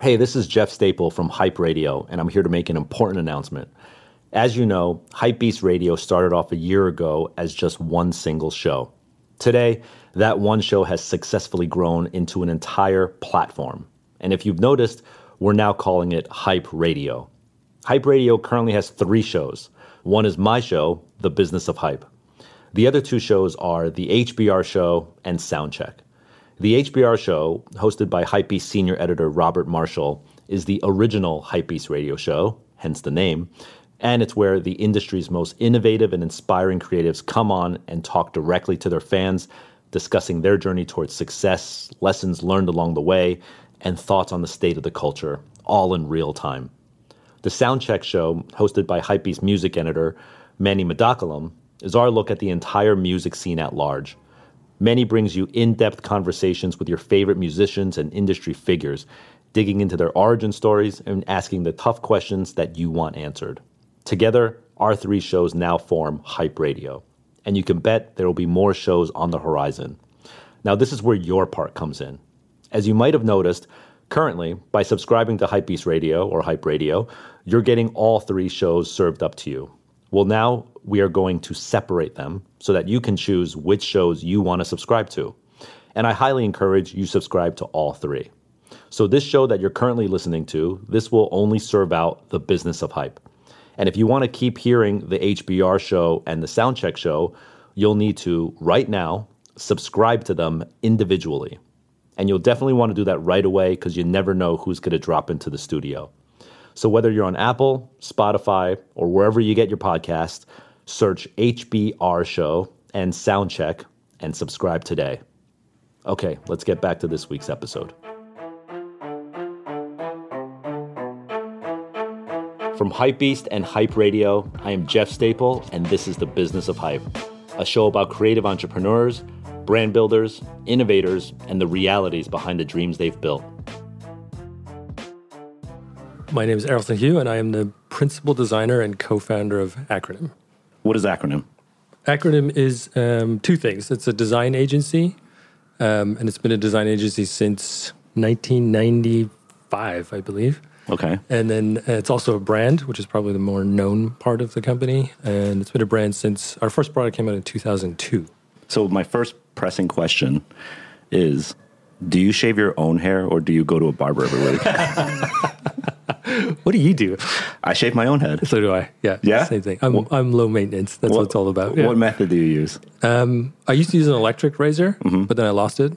Hey, this is Jeff Staple from Hype Radio, and I'm here to make an important announcement. As you know, Hypebeast Radio started off a year ago as just one single show. Today, that one show has successfully grown into an entire platform. And if you've noticed, we're now calling it Hype Radio. Hype Radio currently has three shows. One is my show, The Business of Hype. The other two shows are The HBR Show and Soundcheck. The HBR show, hosted by Hypebeast senior editor Robert Marshall, is the original Hypebeast radio show, hence the name, and it's where the industry's most innovative and inspiring creatives come on and talk directly to their fans, discussing their journey towards success, lessons learned along the way, and thoughts on the state of the culture, all in real time. The Soundcheck show, hosted by Hypebeast music editor Manny Madakalam, is our look at the entire music scene at large – Manny brings you in depth conversations with your favorite musicians and industry figures, digging into their origin stories and asking the tough questions that you want answered. Together, our three shows now form Hype Radio, and you can bet there will be more shows on the horizon. Now, this is where your part comes in. As you might have noticed, currently, by subscribing to Hypebeast Radio or Hype Radio, you're getting all three shows served up to you. Well, now we are going to separate them so that you can choose which shows you want to subscribe to. And I highly encourage you subscribe to all three. So this show that you're currently listening to, this will only serve out the business of hype. And if you want to keep hearing the HBR show and the Soundcheck show, you'll need to right now subscribe to them individually. And you'll definitely want to do that right away because you never know who's going to drop into the studio. So whether you're on Apple, Spotify, or wherever you get your podcast, search HBR Show and Soundcheck and subscribe today. Okay, let's get back to this week's episode. From Hypebeast and Hype Radio, I am Jeff Staple, and this is The Business of Hype, a show about creative entrepreneurs, brand builders, innovators, and the realities behind the dreams they've built. My name is Errolson Hugh, and I am the principal designer and co founder of Acronym. What is Acronym? Acronym is um, two things it's a design agency, um, and it's been a design agency since 1995, I believe. Okay. And then uh, it's also a brand, which is probably the more known part of the company. And it's been a brand since our first product came out in 2002. So, my first pressing question is Do you shave your own hair or do you go to a barber every week? what do you do? I shave my own head. So do I. Yeah. Yeah. Same thing. I'm, I'm low maintenance. That's what, what it's all about. Yeah. What method do you use? Um, I used to use an electric razor, mm-hmm. but then I lost it.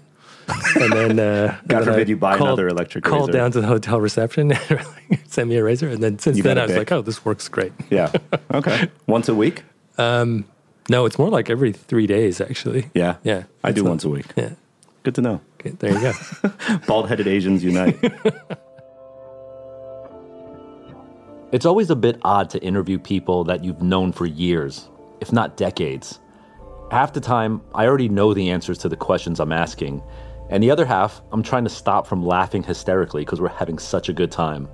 And then, uh, God forbid you buy called, another electric called razor. down to the hotel reception and send me a razor. And then since you then, I was pick. like, oh, this works great. Yeah. Okay. Once a week? Um, no, it's more like every three days, actually. Yeah. Yeah. I do not, once a week. Yeah. Good to know. Okay, there you go. Bald headed Asians unite. It's always a bit odd to interview people that you've known for years, if not decades. Half the time, I already know the answers to the questions I'm asking, and the other half, I'm trying to stop from laughing hysterically because we're having such a good time.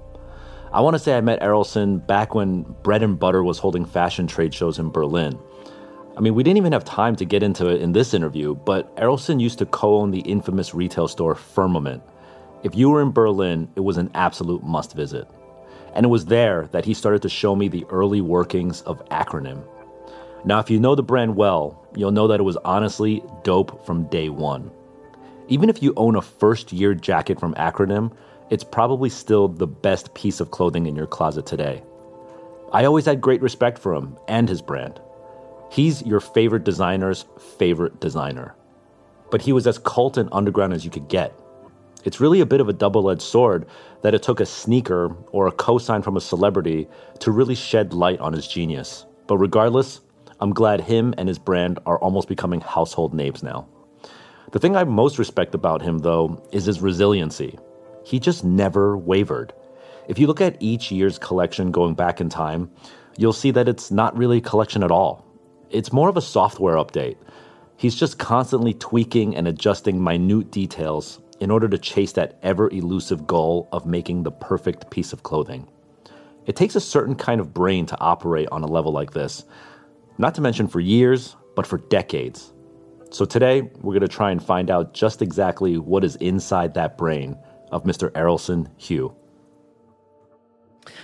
I want to say I met Errolson back when Bread and Butter was holding fashion trade shows in Berlin. I mean, we didn't even have time to get into it in this interview, but Errolson used to co own the infamous retail store Firmament. If you were in Berlin, it was an absolute must visit. And it was there that he started to show me the early workings of Acronym. Now, if you know the brand well, you'll know that it was honestly dope from day one. Even if you own a first year jacket from Acronym, it's probably still the best piece of clothing in your closet today. I always had great respect for him and his brand. He's your favorite designer's favorite designer. But he was as cult and underground as you could get. It's really a bit of a double edged sword that it took a sneaker or a cosign from a celebrity to really shed light on his genius. But regardless, I'm glad him and his brand are almost becoming household names now. The thing I most respect about him, though, is his resiliency. He just never wavered. If you look at each year's collection going back in time, you'll see that it's not really a collection at all. It's more of a software update. He's just constantly tweaking and adjusting minute details in order to chase that ever elusive goal of making the perfect piece of clothing. It takes a certain kind of brain to operate on a level like this, not to mention for years, but for decades. So today, we're going to try and find out just exactly what is inside that brain of Mr. Errolson Hugh.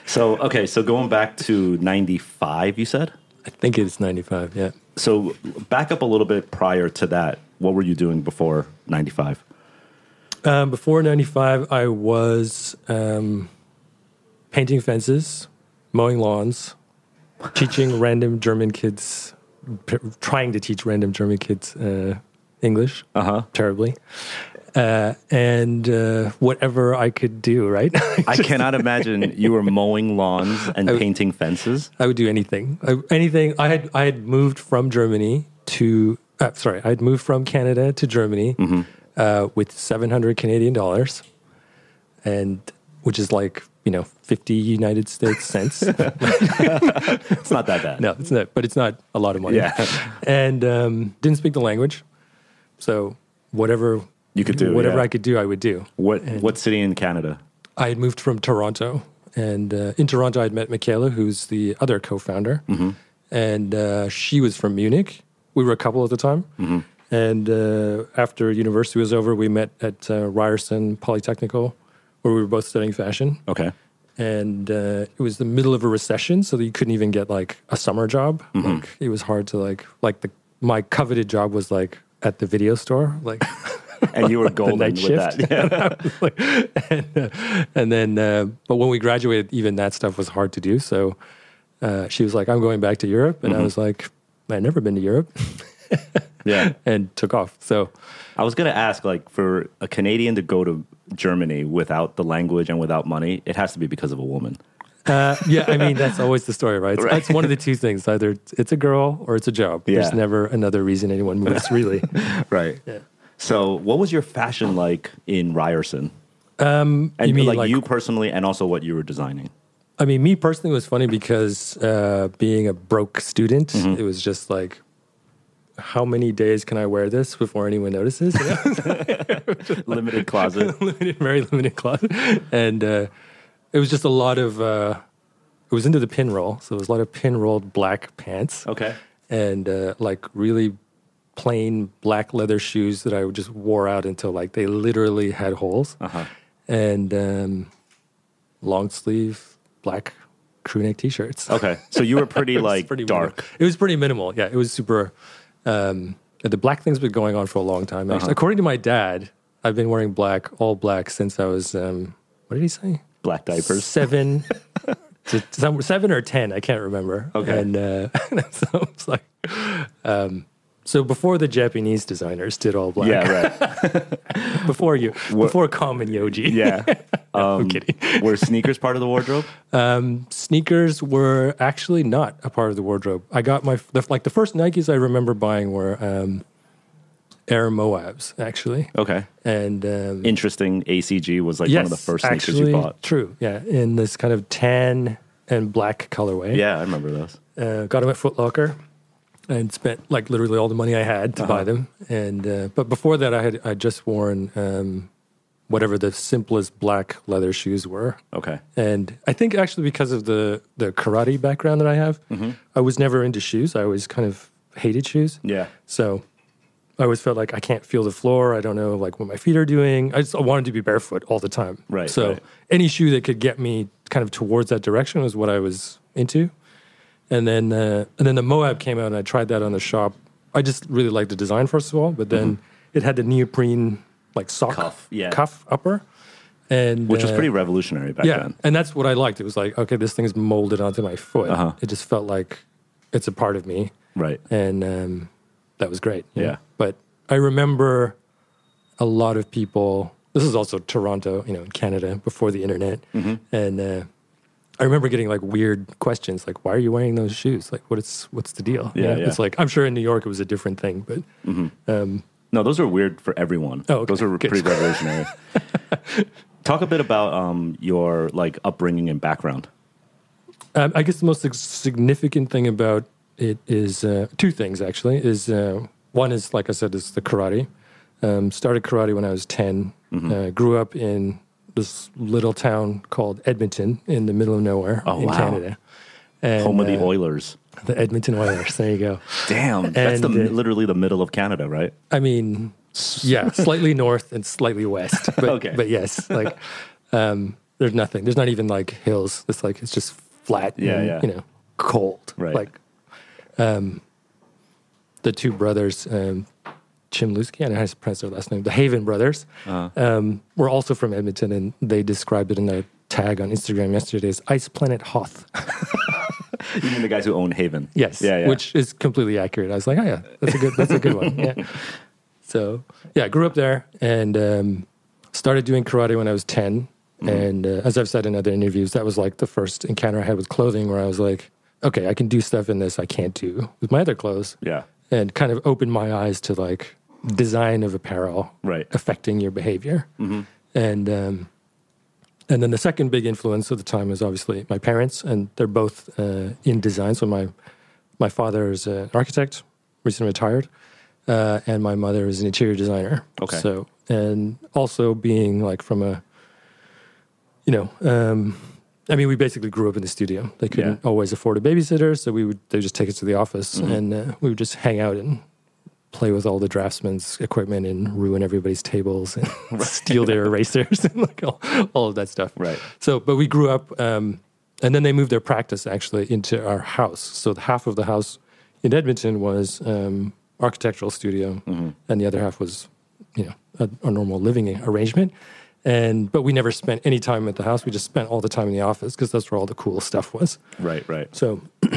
So, okay, so going back to 95, you said? I think it's 95, yeah. So, back up a little bit prior to that. What were you doing before 95? Um, before 95, I was um, painting fences, mowing lawns, teaching random German kids, p- trying to teach random German kids uh, English Uh-huh. terribly. Uh, and uh, whatever I could do, right? I cannot imagine you were mowing lawns and painting fences. I would do anything. I, anything. I had I had moved from Germany to uh, sorry, I had moved from Canada to Germany uh, with seven hundred Canadian dollars, and which is like you know fifty United States cents. It's not that bad. no, it's not, but it's not a lot of money. Yeah. and um, didn't speak the language, so whatever You could do, whatever yeah. I could do, I would do. What what city in Canada? I had moved from Toronto, and uh, in Toronto, I'd met Michaela, who's the other co-founder, and uh, she was from Munich. We were a couple at the time, and uh, after university was over, we met at uh, Ryerson Polytechnical, where we were both studying fashion. Okay. And uh, it was the middle of a recession, so that you couldn't even get like a summer job. Like it was hard to like like the my coveted job was like at the video store, like. And you were golden with shift. that. and, uh, and then, uh, but when we graduated, even that stuff was hard to do. So uh, she was like, "I'm going back to Europe," and I was like, "I've never been to Europe," yeah. and took off. So I was going to ask, like, for a Canadian to go to Germany without the language and without money, it has to be because of a woman. uh, yeah, I mean that's always the story, right? Right. It's one of the two things: either it's a girl or it's a job. There's never another reason anyone moves, really. Right. Yeah. So, what was your fashion like in Ryerson? Um, And you mean like, like, you personally, and also what you were designing. I mean, me personally was funny because uh, being a broke student, Mm-hmm. it was just like, how many days can I wear this before anyone notices? You know? Limited closet. limited, very limited closet, and uh, it was just a lot of. Uh, it was into the pin roll, so it was a lot of pin rolled black pants, Okay. and uh, like really plain black leather shoes that I just wore out until like they literally had holes, Uh huh. and um, long sleeve black crew neck t shirts. Okay. So you were pretty like pretty dark. minimal. It was pretty minimal. Yeah, it was super. Um, the black thing's been going on for a long time. Uh-huh. According to my dad, I've been wearing black, all black, since I was. Um, what did he say? Black diapers. Seven. to, some, seven or ten, I can't remember. Okay. and uh, so it's like, um, so before the Japanese designers did all black, Yeah. Right. before you, before common Yohji, Yeah. Um, I'm kidding. were sneakers part of the wardrobe? Um, sneakers were actually not a part of the wardrobe. I got my the, like the first Nikes I remember buying were um, Air Mowabbs actually, Okay. and um, Interesting. ACG was like yes, one of the first sneakers actually, you bought. True, yeah, in this kind of tan and black colorway. Yeah, I remember those. uh, got them at Foot Locker, and spent like literally all the money I had to Uh-huh. buy them. And uh, but before that, I had I just worn um, whatever the simplest black leather shoes were. Okay. And I think actually because of the the karate background that I have, Mm-hmm. I was never into shoes. I always kind of hated shoes. Yeah. So I always felt like I can't feel the floor. I don't know like what my feet are doing. I just wanted to be barefoot all the time. Right, So right. any shoe that could get me kind of towards that direction was what I was into. And then uh, and then the Mowabb came out and I tried that on the shop. I just really liked the design first of all, but then it had the neoprene like sock Mm-hmm. Cuff, yeah. cuff upper. And Which was uh, pretty revolutionary back yeah, then. and that's what I liked. It was like, okay, this thing's molded onto my foot. Uh-huh. It just felt like it's a part of me, Right. and um, that was great. Yeah. but I remember a lot of people. This is also Toronto, you know, in Canada before the internet, Mm-hmm. and uh, I remember getting like weird questions, like, "Why are you wearing those shoes? Like, what is what's the deal?" You Yeah, know, yeah. It's like I'm sure in New York it was a different thing, but um, No, those are weird for everyone. Oh, okay. Those are Good. pretty revolutionary. Talk a bit about um, your like upbringing and background. Um, I guess the most significant thing about it is uh, two things actually. Is uh, one is like I said, is the karate. Um, started karate when I was 10 Mm-hmm. Uh, grew up in this little town called Edmonton in the middle of nowhere Oh, in wow. Canada. And, Home of the uh, Oilers. the Edmonton Oilers. There you go. Damn, that's the uh, literally the middle of Canada, right? I mean, yeah, slightly north and slightly west. But, Okay. but yes, like um, there's nothing. There's not even like hills. It's like it's just flat. Yeah, and, yeah. You know, cold. Right. Like um, the two brothers, um, Chimlusky, I don't know how to pronounce their last name. The Haven brothers Uh-huh. um, were also from Edmonton, and they described it in a tag on Instagram yesterday as Ice Planet Hoth. You mean the guys who own Haven? Yes, Yeah, yeah. which is completely accurate. I was like, oh yeah, that's a good, that's a good one. Yeah. So yeah, I grew up there and um, started doing karate when I was 10 Mm-hmm. And uh, as I've said in other interviews, that was like the first encounter I had with clothing, where I was like, okay, I can do stuff in this I can't do with my other clothes, yeah. and kind of opened my eyes to like design of apparel Right. affecting your behavior. Mm-hmm. And um, and then the second big influence at the time was obviously my parents, and they're both uh, in design. So my my father is an architect, recently retired, uh, and my mother is an interior designer. Okay. So and also being like from a, you know, um, I mean, we basically grew up in the studio. They couldn't Yeah. Mm-hmm. always afford a babysitter, so we would they would just take us to the office, and uh, we would just hang out and play with all the draftsman's equipment and ruin everybody's tables and steal their erasers and like all, all of that stuff. Right. So, but we grew up, um, and then they moved their practice actually into our house. So the half of the house in Edmonton was um, architectural studio, and the other half was, you know, a, a normal living arrangement. And but we never spent any time at the house. We just spent all the time in the office because that's where all the cool stuff was. Right, right. So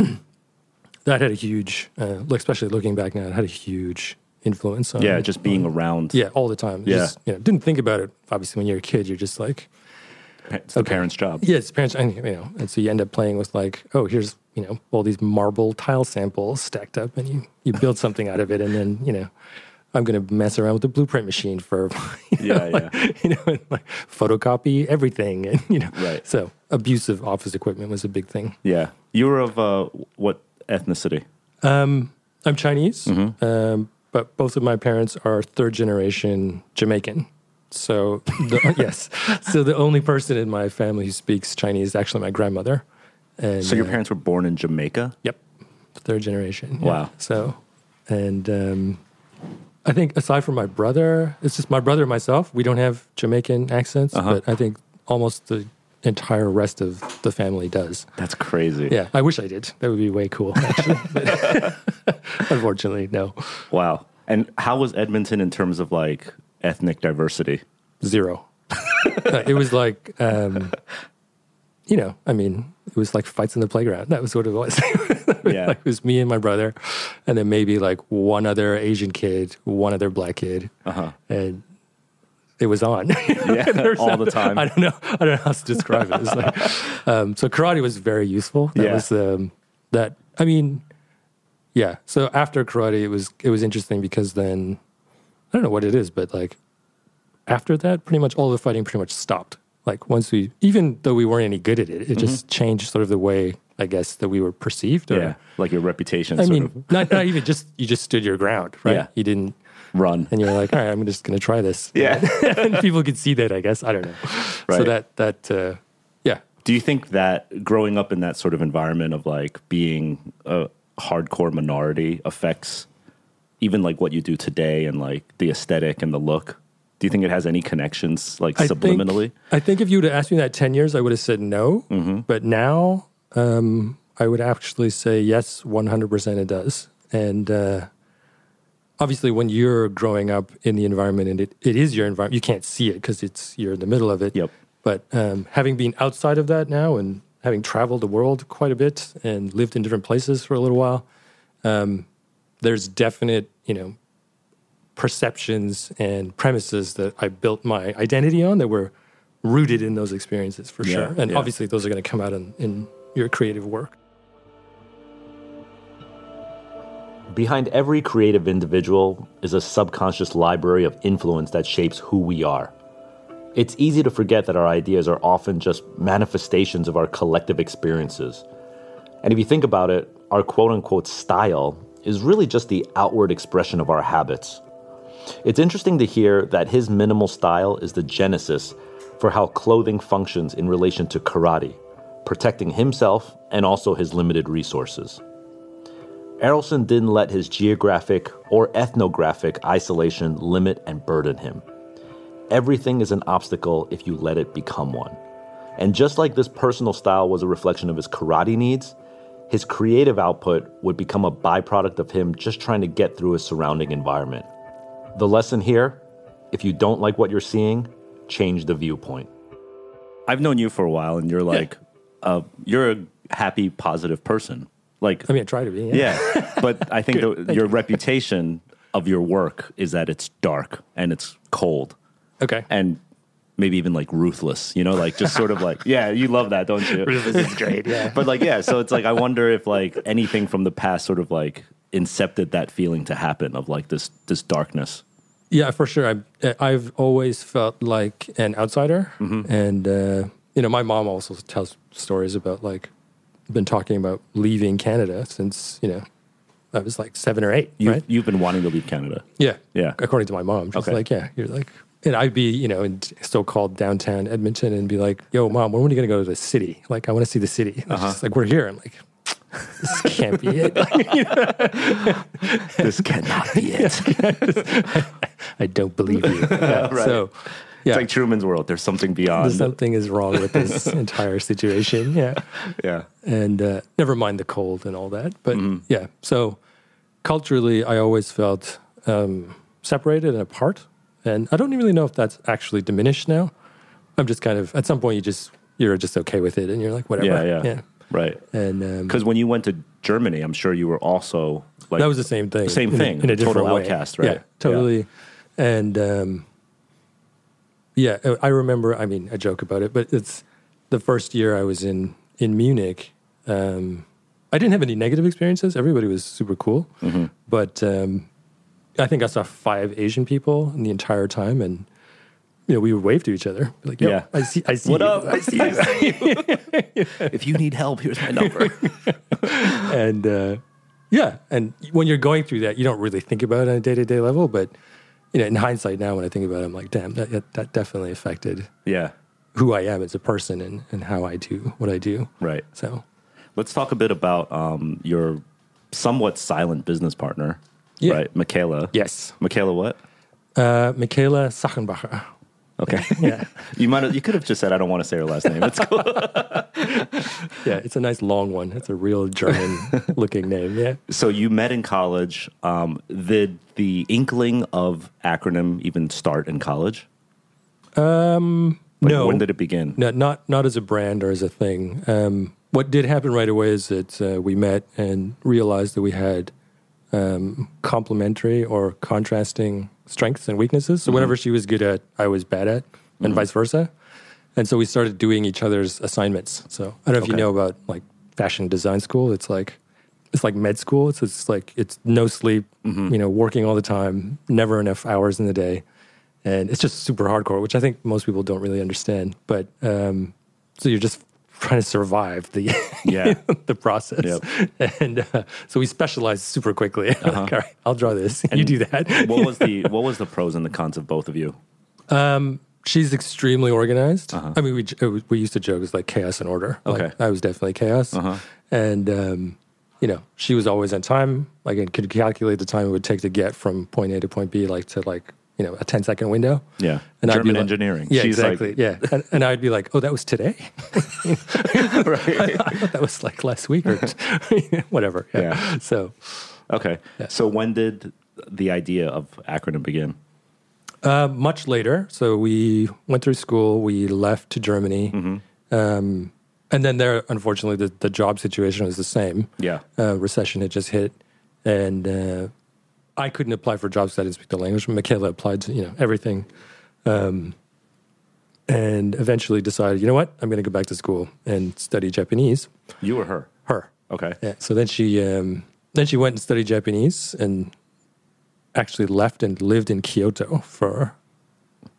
that had a huge, uh, especially looking back now, it had a huge influence on Yeah, just being around. yeah all the time. Yeah. Just, you know, didn't think about it. Obviously, when you're a kid, you're just like, It's the parents' job. yes, parents, and you know, and so you end up playing with like, oh, here's you know all these marble tile samples stacked up, and you you build something out of it, and then you know. I'm going to mess around with the blueprint machine for, you know, Yeah, like, yeah. you know, and, like photocopy everything, and you know, Right. So abusive office equipment was a big thing. Yeah. You were of uh, what ethnicity? I'm Chinese, Mm-hmm. um, but both of my parents are third generation Jamaican. So, the, yes. So the only person in my family who speaks Chinese is actually my grandmother. And So your uh, parents were born in Jamaica? Yep, third generation. yeah. Wow. So, and um, I think aside from my brother, it's just my brother and myself. We don't have Jamaican accents, Uh-huh. but I think almost the entire rest of the family does. That's crazy. Yeah, I wish I did. That would be way cool, actually. unfortunately, no. Wow. And how was Edmonton in terms of like ethnic diversity? Zero. Uh, it was like, um, you know, I mean, it was like fights in the playground. That was what it was. Yeah. like it was me and my brother, and then maybe like one other Asian kid, one other black kid, Uh-huh. and it was on. Yeah, all the time. I don't know. I don't know how to describe it. It's like, um, so karate was very useful. That Yeah. was um, that. I mean, yeah. So after karate, it was it was interesting because then I don't know what it is, but like after that, pretty much all the fighting pretty much stopped. Like once we, even though we weren't any good at it, it just changed sort of the way I guess that we were perceived. Or, Mm-hmm. Yeah. Like your reputation I sort mean, of not, not even just you just stood your ground, right? Yeah. You didn't, run. and you're like, all right, I'm just going to try this. Yeah. and people could see that, I guess. I don't know. So that that uh, yeah, Do you think that growing up in that sort of environment of like being a hardcore minority affects even like what you do today and like the aesthetic and the look? Do you think it has any connections like I subliminally? Think, I think if you would have asked me that ten years, I would have said no. Mm-hmm. But now, um, I would actually say yes, one hundred percent. It does, and uh, obviously, when you're growing up in the environment and it, it is your environment, you can't see it because it's you're in the middle of it. Yep. But um, having been outside of that now and having traveled the world quite a bit and lived in different places for a little while, um, there's definite, you know, perceptions and premises that I built my identity on that were rooted in those experiences for Yeah, sure. And yeah. obviously, those are going to come out in, in your creative work. Behind every creative individual is a subconscious library of influence that shapes who we are. It's easy to forget that our ideas are often just manifestations of our collective experiences. And if you think about it, our quote unquote style is really just the outward expression of our habits. It's interesting to hear that his minimal style is the genesis for how clothing functions in relation to karate, protecting himself and also his limited resources. Errolson didn't let his geographic or ethnographic isolation limit and burden him. Everything is an obstacle if you let it become one. And just like this personal style was a reflection of his karate needs, his creative output would become a byproduct of him just trying to get through his surrounding environment. The lesson here if you don't like what you're seeing, change the viewpoint. I've known you for a while, and you're like, uh, you're a happy, positive person. Like, I mean, I try to be. Yeah. yeah, but I think the, your reputation of your work is that it's dark and it's cold Okay. and maybe even like ruthless. You know, like just sort of like, yeah, you love that, don't you? Ruthless is great. Yeah. but like, yeah, so it's like I wonder if like anything from the past sort of like incepted that feeling to happen of like this this darkness. Yeah, for sure. I, I've always felt like an outsider, and uh, you know, my mom also tells stories about like been talking about leaving Canada since you know I was like seven or eight, You right? you've been wanting to leave Canada. Yeah, Yeah. According to my mom, she's Okay. like, yeah, you're like, and I'd be you know in so-called downtown Edmonton and be like, yo, mom, when are you gonna go to the city? Like, I want to see the city. And Uh-huh. Like, we're here. I'm like. This can't be it. This cannot be it. I don't believe you. Yeah, Right. So, yeah, It's like Truman's World. There's something beyond. something is wrong with this entire situation. Yeah. Yeah. and uh, never mind the cold and all that. But Mm-hmm. yeah, so culturally, I always felt um, separated and apart, and I don't even really know if that's actually diminished now. I'm just kind of at some point you just you're just okay with it, and you're like whatever. Yeah. Yeah. Right. And um, Because when you went to Germany, I'm sure you were also like that was the same thing. Same in a- thing. in a, different Total way. outcast, right? Yeah, totally. And um, yeah, I remember. I mean, I joke about it, but it's the first year I was in in Munich. Um, I didn't have any negative experiences. Everybody was super cool, Mm-hmm. but um, I think I saw five Asian people in the entire time, and you know, we would wave to each other, like, Yeah. I see, I see, What you. up? I see you. if you need help, here's my number. and uh, yeah, and when you're going through that, you don't really think about it on a day to day level. But you know, in hindsight, now when I think about it, I'm like, damn, that that definitely affected yeah. who I am as a person and and how I do what I do. Right. So Let's talk a bit about um, your somewhat silent business partner, Yeah. right? Michaela. yes, Michaela, what? uh, Michaela Sachenbacher. Okay. Yeah, you might have, you could have just said I don't want to say her last name. It's cool. yeah, it's a nice long one. It's a real German looking name. Yeah. so you met in college. Um, did the inkling of acronym even start in college? Um, Like, no, When did it begin? No, not not as a brand or as a thing. Um, what did happen right away is that uh, we met and realized that we had um, complementary or contrasting strengths and weaknesses. So mm-hmm. whatever she was good at, I was bad at, and mm-hmm. vice versa. And so we started doing each other's assignments. So I don't know if you know about like fashion design school. It's like it's like med school. It's it's like it's no sleep, mm-hmm. you know, working all the time, never enough hours in the day, and it's just super hardcore, which I think most people don't really understand. But um, so you're just trying to survive the Yeah. the process, Yep. and uh, so we specialize super quickly. like, all right, I'll draw this. you do that. what was the what was the pros and the cons of both of you? She's extremely organized. I mean, we we used to joke it's like chaos and order. Like, Okay. I was definitely chaos, and um, you know, she was always on time. Like, and could calculate the time it would take to get from point A to point B, like to like you know a 10 second window. Yeah. And I'd be German like- engineering. Yeah, She's exactly. Like, yeah, and, and I'd be like, "Oh, that was today. right. I thought that was like last week or whatever." Yeah. Yeah. So, Okay. So when did the idea of acronym begin? uh, much later, so we went through school. We left to Germany, um, and then there, unfortunately, the, the job situation was the same. Yeah. uh, recession had just hit, and uh, I couldn't apply for jobs that I didn't speak the language. Michaela applied to you know everything, um, and eventually decided, you know what, I'm going to go back to school and study Japanese. You or her? Her, Okay. yeah. So then she um, then she went and studied Japanese and actually left and lived in Kyoto for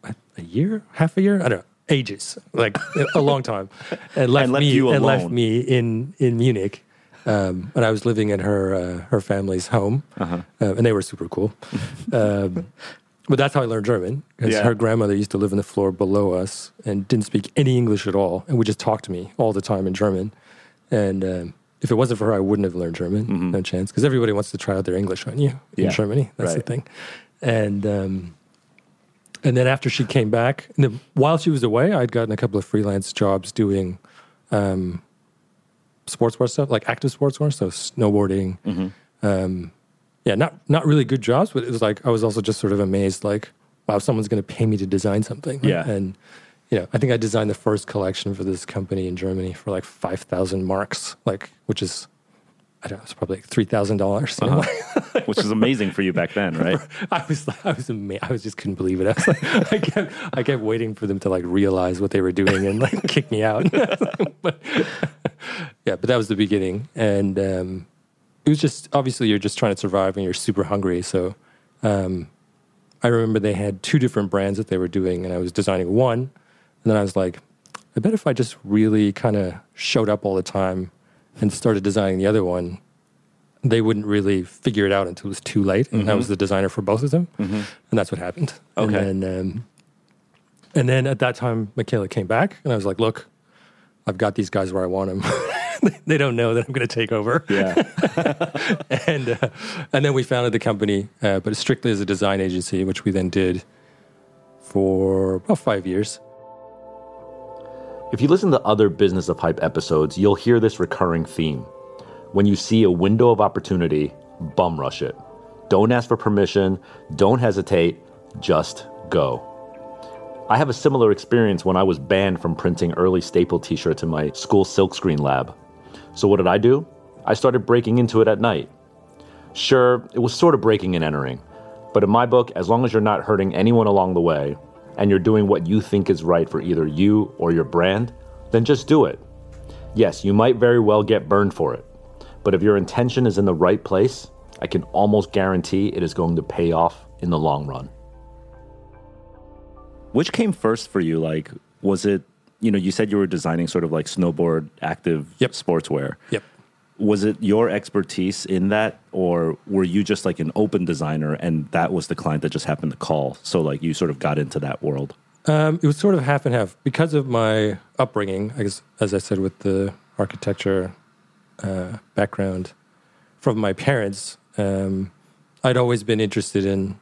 a, a year, half a year. I don't know, ages, like a long time, and left, And left me and left me in in Munich. Um, and I was living in her uh, her family's home, Uh-huh. uh, and they were super cool. um, but that's how I learned German because Yeah. her grandmother used to live on the floor below us and didn't speak any English at all, and would just talk to me all the time in German. And um, if it wasn't for her, I wouldn't have learned German. No chance, because everybody wants to try out their English on you in Mm-hmm. Yeah, Germany. That's the thing. And um, and then after she came back, and then while she was away, I'd gotten a couple of freelance jobs doing um, sportswear stuff, like active sportswear, so snowboarding. Mm-hmm. Um, yeah, not not really good jobs, but it was like I was also just sort of amazed, like, wow, someone's going to pay me to design something. Yeah. and you know, I think I designed the first collection for this company in Germany for like five thousand marks, like which is. I don't know. It's probably like three thousand dollars. Uh-huh. Which is amazing for you back then, right? I was, I was, ama- I was just couldn't believe it. I was like, I kept, I kept waiting for them to like realize what they were doing and like kick me out. but yeah, but that was the beginning, and um, it was just obviously you're just trying to survive and you're super hungry. So um, I remember they had two different brands that they were doing, and I was designing one, and then I was like, I bet if I just really kind of showed up all the time and started designing the other one, they wouldn't really figure it out until it was too late. And I was the designer for both of them, and that's what happened. Okay. And then, um, and then at that time, Michaela came back, and I was like, "Look, I've got these guys where I want them. they don't know that I'm going to take over." Yeah. and uh, and then we founded the company, uh, but strictly as a design agency, which we then did for about five years. If you listen to other Business of Hype episodes, you'll hear this recurring theme. When you see a window of opportunity, bum rush it. Don't ask for permission, don't hesitate, just go. I have a similar experience when I was banned from printing early staple t shirts in my school silkscreen lab. So, what did I do? I started breaking into it at night. Sure, it was sort of breaking and entering, but in my book, as long as you're not hurting anyone along the way and you're doing what you think is right for either you or your brand, then just do it. Yes, you might very well get burned for it, but if your intention is in the right place, I can almost guarantee it is going to pay off in the long run. Which came first for you? Like, was it, you know, you said you were designing sort of like snowboard active Yep. sportswear. Yep. Was it your expertise in that, or were you just like an open designer and that was the client that just happened to call? So, like, you sort of got into that world? Um, it was sort of half and half because of my upbringing. I guess, as I said, with the architecture uh, background from my parents, um, I'd always been interested in,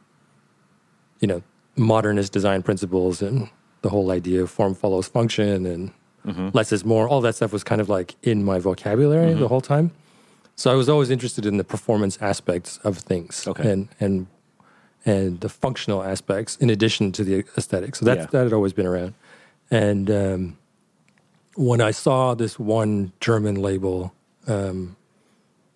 you know, modernist design principles and the whole idea of form follows function and less is more. All that stuff was kind of like in my vocabulary the whole time. So I was always interested in the performance aspects of things Okay. and and and the functional aspects in addition to the aesthetic. So that Yeah. that had always been around. And um, when I saw this one German label, um,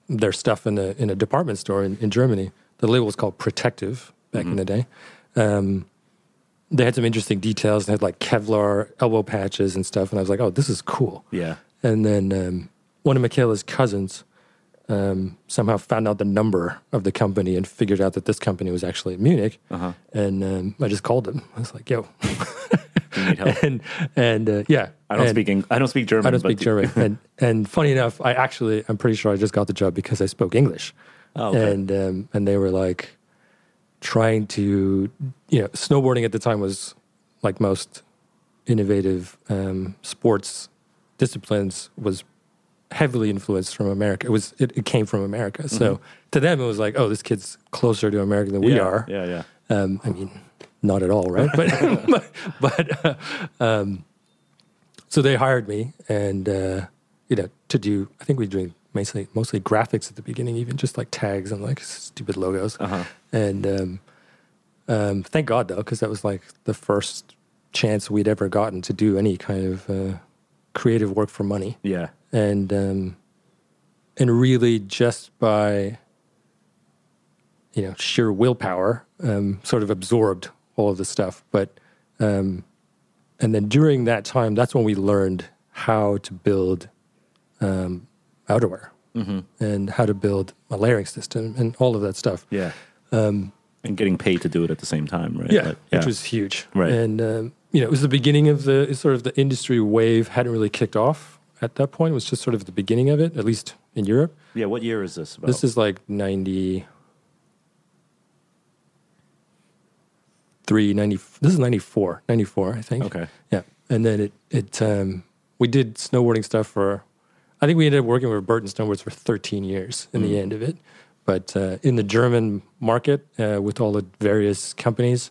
their stuff in a in a department store in, in Germany, the label was called Protective back in the day. Um, they had some interesting details. They had like Kevlar elbow patches and stuff, and I was like, "Oh, this is cool." Yeah. And then um, one of Michaela's cousins um, somehow found out the number of the company and figured out that this company was actually in Munich. Uh-huh. And um, I just called him. I was like, "Yo," need help. and and uh, yeah, I don't And speak. Eng- I don't speak German. I don't speak German. and and funny enough, I actually I'm pretty sure I just got the job because I spoke English. Oh, okay. And um, and they were like trying to you know snowboarding at the time was like most innovative um, sports disciplines was heavily influenced from America. It was it, it came from America. So to them it was like, oh, this kid's closer to America than we Mm-hmm. Yeah, are. Yeah, yeah. Um, I mean, not at all, right? But but, but uh, um, so they hired me, and uh, you know, to do. I think we were doing mostly mostly graphics at the beginning, even just like tags and like stupid logos. Uh-huh. And um, um, thank God though, because that was like the first chance we'd ever gotten to do any kind of uh, creative work for money Yeah. and um, and really just by you know sheer willpower, um, sort of absorbed all of the stuff. But um, and then during that time, that's when we learned how to build um, outerwear and how to build a layering system and all of that stuff. Yeah. and getting paid to do it at the same time, right? Yeah, Like, which was huge. Right. And um, you know, it was the beginning of the sort of the industry wave hadn't really kicked off at that point. It was just sort of the beginning of it, at least in Europe. yeah. What year is this? About? This is like 90 3 90 this is 94 94 i think Okay. yeah and then it it um we did snowboarding stuff for I think we ended up working with Burton Snowboards for 13 years in the end of it. But uh, in the German market, uh, with all the various companies,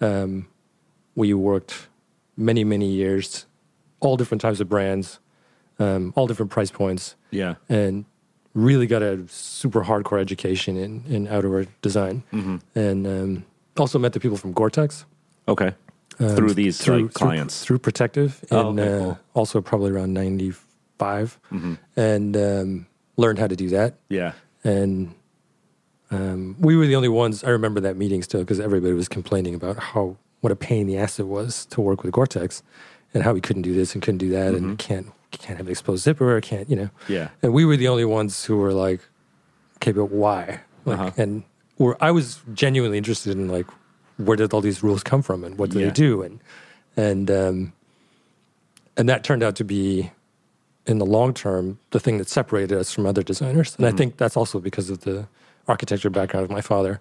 um, we worked many, many years, all different types of brands, um, all different price points, Yeah. and really got a super hardcore education in, in outdoor design. And um, also met the people from Gore-Tex Okay. through these Um, through, like clients. through, through Protective, and Oh, okay, uh, also probably around 95, Mm-hmm. and um, learned how to do that. yeah. And um, we were the only ones. I remember that meeting still because everybody was complaining about how what a pain in the ass it was to work with Gore-Tex, and how we couldn't do this and couldn't do that, and can't can't have an exposed zipper, can't you know? Mm-hmm. Yeah. And we were the only ones who were like, okay, but why? Like, Uh-huh. and or I was genuinely interested in like, where did all these rules come from, and what do Yeah. they do, and and um, and that turned out to be, in the long term, the thing that separated us from other designers. And I think that's also because of the architecture background of my father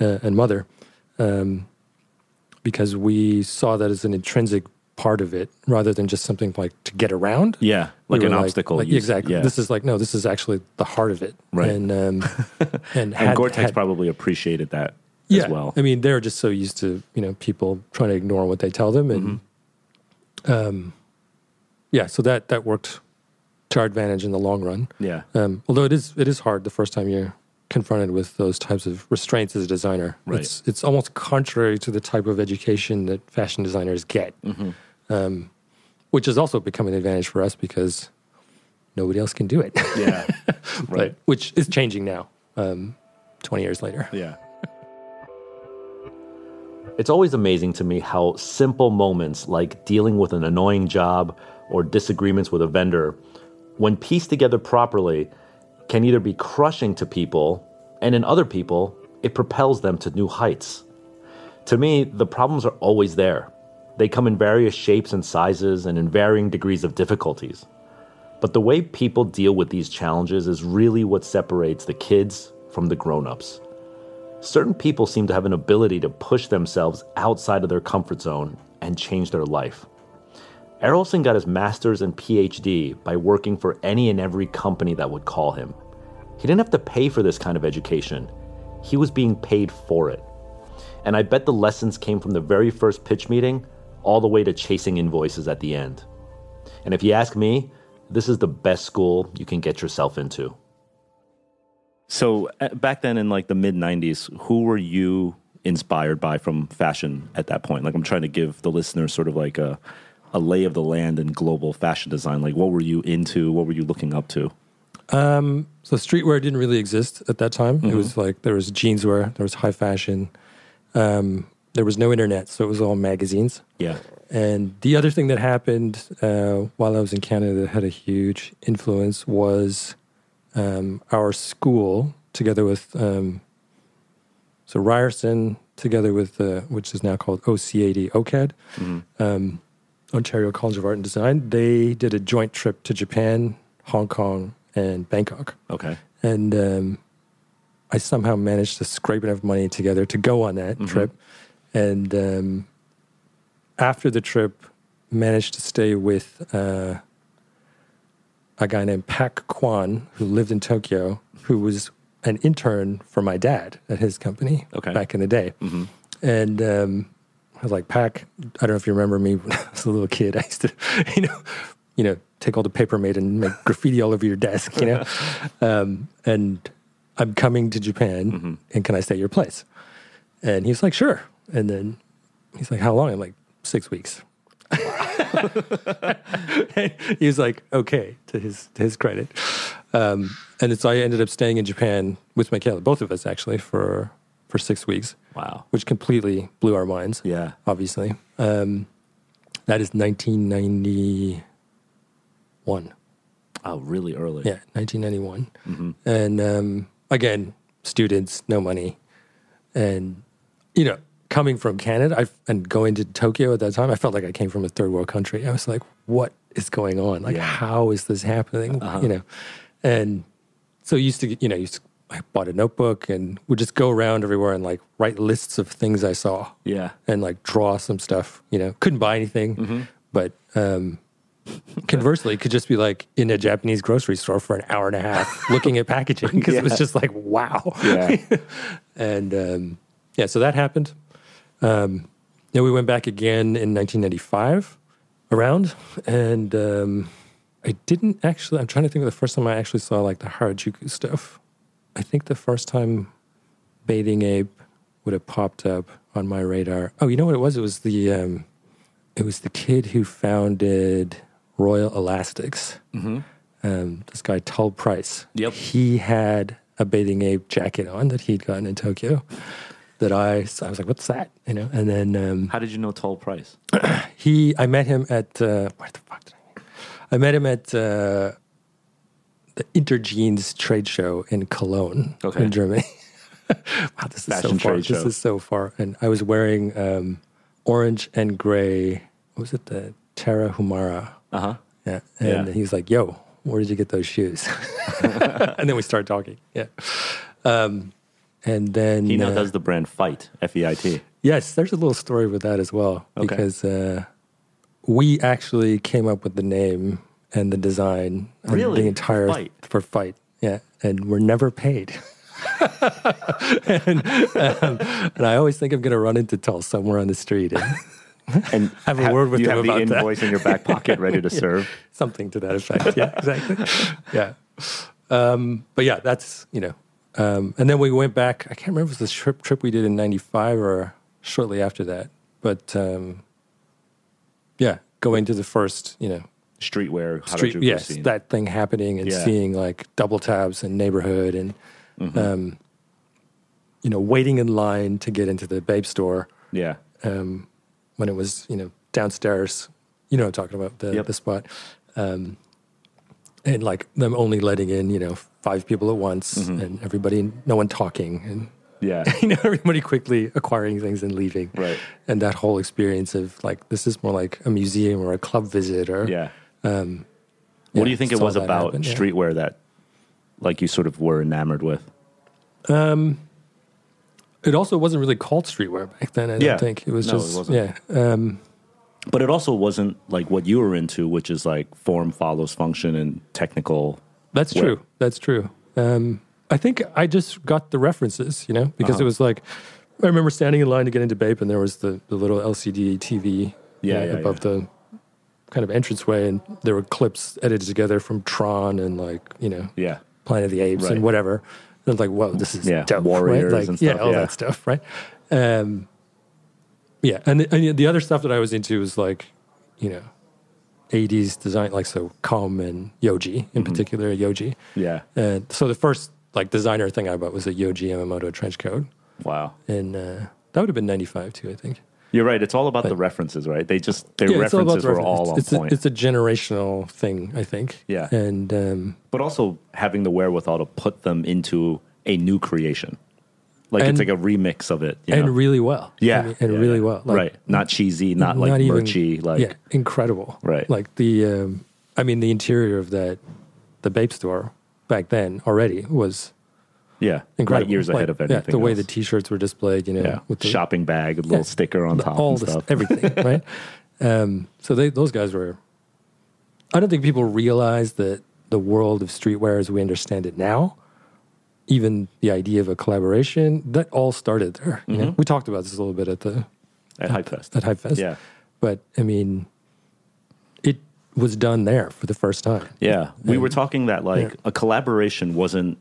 uh, and mother, um, because we saw that as an intrinsic part of it rather than just something like to get around. Yeah. Like an obstacle. like, exactly. Yeah. This is like no. This is actually the heart of it. Right. And um, and, and Gore-Tex had- probably appreciated that yeah. as well. I mean, they're just so used to you know people trying to ignore what they tell them, and um, Mm-hmm. yeah. So that that worked to our advantage in the long run. yeah. Um, although it is it is hard the first time you're confronted with those types of restraints as a designer. Right. It's it's almost contrary to the type of education that fashion designers get, Mm-hmm. um, which has also become an advantage for us because nobody else can do it. Yeah. But- right. which is changing now, um, twenty years later. Yeah. It's always amazing to me how simple moments like dealing with an annoying job or disagreements with a vendor, when pieced together properly, can either be crushing to people, and in other people, it propels them to new heights. To me, the problems are always there. They come in various shapes and sizes and in varying degrees of difficulties. But the way people deal with these challenges is really what separates the kids from the grown ups. Certain people seem to have an ability to push themselves outside of their comfort zone and change their life. Errolson got his master's and PhD by working for any and every company that would call him. He didn't have to pay for this kind of education, he was being paid for it. And I bet the lessons came from the very first pitch meeting all the way to chasing invoices at the end. And if you ask me, this is the best school you can get yourself into. So uh, back then in like the mid 90s, who were you inspired by from fashion at that point? Like I'm trying to give the listeners sort of like a a lay of the land in global fashion design. Like what were you into? What were you looking up to? Um, so streetwear didn't really exist at that time. Mm-hmm. It was like there was jeanswear, there was high fashion. Um, there was no internet, so it was all magazines. Yeah. And the other thing that happened uh, while I was in Canada that had a huge influence was um, our school, together with um, so Ryerson, together with uh, which is now called OCAD, OCAD, um, Ontario College of Art and Design. They did a joint trip to Japan, Hong Kong, and Bangkok, Okay. and um, I somehow managed to scrape enough money together to go on that trip. And um, after the trip, managed to stay with uh, a guy named Pak Kwan who lived in Tokyo, who was an intern for my dad at his company Okay. back in the day. And um, I was like, Pack, I don't know if you remember me when I was a little kid. I used to, you know, you know, take all the paper made and make graffiti all over your desk, you know. um, and I'm coming to Japan, and can I stay at your place? And he was like, sure. And then he's like, how long? I'm like, six weeks. he was like, okay, to his to his credit. Um, and so I ended up staying in Japan with Michaela, both of us actually, for for six weeks, Wow. which completely blew our minds. Yeah. obviously. Um, that is 1991. Oh, really early. Yeah, 1991. And um, again, students, no money. And, you know, coming from Canada I, and going to Tokyo at that time, I felt like I came from a third world country. I was like, what is going on? Like, Yeah. how is this happening? You know, and so used to, you know, used to, I bought a notebook and would just go around everywhere and like write lists of things I saw Yeah. and like draw some stuff. You know, couldn't buy anything, Mm-hmm. but um, conversely, could just be like in a Japanese grocery store for an hour and a half looking at packaging because it was just like, wow. Yeah. And um, yeah, so that happened. Um, then we went back again in 1995 around, and um, I didn't actually. I'm trying to think of the first time I actually saw like the Harajuku stuff. I think the first time Bathing Ape would have popped up on my radar. Oh, you know what it was? It was the um, it was the kid who founded Royal Elastics. Um, this guy Tull Price. Yep. He had a Bathing Ape jacket on that he'd gotten in Tokyo. That I, so I was like, "What's that?" You know, and then um, How did you know Tull Price? he I met him at uh, where the fuck did I meet? I met him at uh, the Interjeans trade show in Cologne Okay. in Germany. wow, this is Fashion so far. This show. is so far. And I was wearing um, orange and gray. What was it? The Terra Humara. Uh huh. Yeah. And Yeah. he was like, "Yo, where did you get those shoes?" and then we start talking. Yeah. Um, and then He now uh, does the brand Feit, F E I T. Yes, there's a little story with that as well Okay. because uh, we actually came up with the name and the design and Really? the entire Feit? for fight. Yeah, and we're never paid. and, um, and I always think I'm going to run into Tull somewhere on the street and And Have a word with do you him have the about that. invoice in your back pocket ready to serve. something to that effect. Yeah, exactly. Yeah. Um, but yeah, that's, you know. Um, and then we went back. I can't remember if it was the trip, trip we did in 95 or shortly after that. But um, yeah, going to the first, you know, Streetwear, street, Harajuku yes, scene. that thing happening and Yeah. seeing like double tabs and neighborhood and, Mm-hmm. um, you know, waiting in line to get into the Bape store yeah. um, when it was you know downstairs. You know, I'm talking about the Yep. the spot, um, and like them only letting in you know five people at once, Mm-hmm. and everybody, no one talking, and Yeah. you know everybody quickly acquiring things and leaving, Right. And that whole experience of like this is more like a museum or a club visit, or Yeah. Um, what yeah, do you think it was about happen, yeah. streetwear that, like, you sort of were enamored with? Um, It also wasn't really called streetwear back then. I Yeah. don't think it was No, it just wasn't. yeah. Um, But it also wasn't like what you were into, which is like form follows function and technical. That's Where- true. That's true. Um, I think I just got the references, you know, because Uh-huh. it was like I remember standing in line to get into Bape, and there was the, the little LCD TV Yeah, uh, yeah, above yeah. the kind of entranceway, and there were clips edited together from Tron and like you know Yeah. Planet of the Apes Right. and whatever. And I was like, whoa, this is Yeah, dope, Warriors right? Like, and yeah, all yeah. that stuff, right? Um, yeah, and the, and the other stuff that I was into was like, you know, 80s design, like so Comme and Yohji Mm-hmm. in particular, Yohji. Yeah. And so the first like designer thing I bought was a Yohji Yamamoto trench coat, Wow. and uh, that would have been '95 too, I think. You're right. It's all about the references, right? They just their Yeah, references were reference. all on it's, point. A, it's a generational thing, I think. Yeah. and um, but also having the wherewithal to put them into a new creation. Like And- it's like a remix of it. you and know? really well. yeah, mean, and yeah, really yeah. well. Like, right. Not cheesy, not like even- merchy. Like yeah, incredible. Right. Like the, um, I mean, the interior of that, the Bape store back then already was yeah, incredible. Right years Like, ahead of yeah, anything. the way the T-shirts were displayed, you know, yeah, with the shopping bag, a little Yeah. sticker on the- top all this, everything, right? Um, so they, those guys were. I don't think people realize that the world of streetwear as we understand it now, even the idea of a collaboration, that all started there. You Mm-hmm. know? We talked about this a little bit at the at Hypefest. at Hypefest. Yeah. But I mean, it was done there for the first time. Yeah, we And- were talking that like Yeah. a collaboration wasn't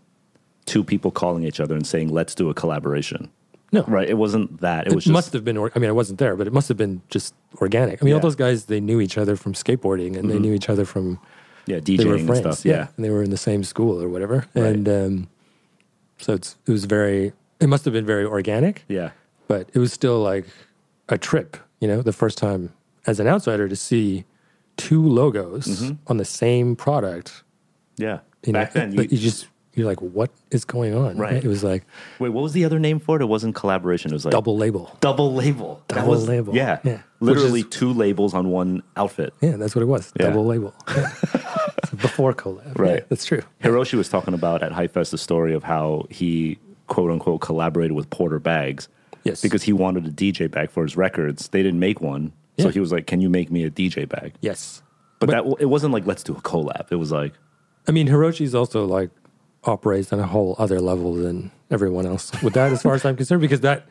two people calling each other and saying, "Let's do a collaboration." No, Right? It wasn't that. It, It was just must have been. Or, I mean, I wasn't there, but it must have been just organic. I mean, all those guys they knew each other from skateboarding, and they knew each other from yeah they were DJing friends. and stuff. Yeah, and they were in the same school or whatever. Right. And um, so it's it was very. It must have been very organic, yeah, but it was still like a trip. You know, the first time as an outsider to see two logos Mm-hmm. on the same product. yeah. You know, Back then, but you just you're like, what is going on? Right. It was like wait. What was the other name for it? It wasn't collaboration. It was like double label. double label. That Double was- label. Yeah, Yeah. literally Which two labels on one outfit. Yeah, that's what it was. Yeah. Double label. Yeah. Before collab. Right. That's true. Hiroshi was talking about at Hypefest the story of how he quote unquote collaborated with Porter Bags. Yes. Because he wanted a DJ bag for his records. They didn't make one. So he was like, Can you make me a DJ bag? Yes. But, that it wasn't like let's do a collab. It was like I mean, Hiroshi's also like operates on a whole other level than everyone else with that, as far as I'm concerned, because that,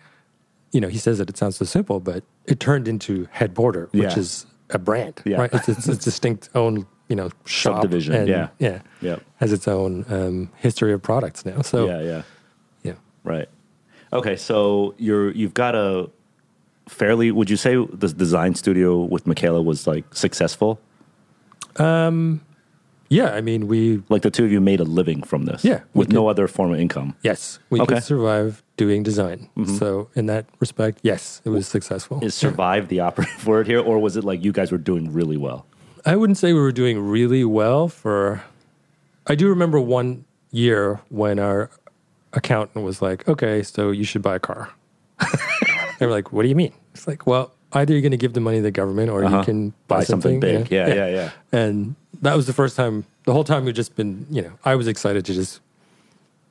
you know, he says that it sounds so simple, but it turned into Head Porter, which Yeah. is a brand, Yeah. right? It's, it's, it's distinct own, you know, shop Subdivision, and, yeah. yeah, Yep. has its own um, history of products now. So yeah, yeah. yeah. Right. Okay, so you're you've got a fairly would you say the design studio with Michaela was like successful? Yeah, I mean, we Like the two of you made a living from this. Yeah, With no other form of income. yes, we Okay. could survive doing design. Mm-hmm. So in that respect, yes, it was successful. Is survive the operative word here, or was it like you guys were doing really well? I wouldn't say we were doing really well for. I do remember one year when our accountant was like, "Okay, so you should buy a car." they were like, "What do you mean?" It's like, "Well, either you're going to give the money to the government, or Uh-huh. you can buy, Buy something big. Yeah, yeah, yeah. And that was the first time. The whole time we've just been, you know, I was excited to just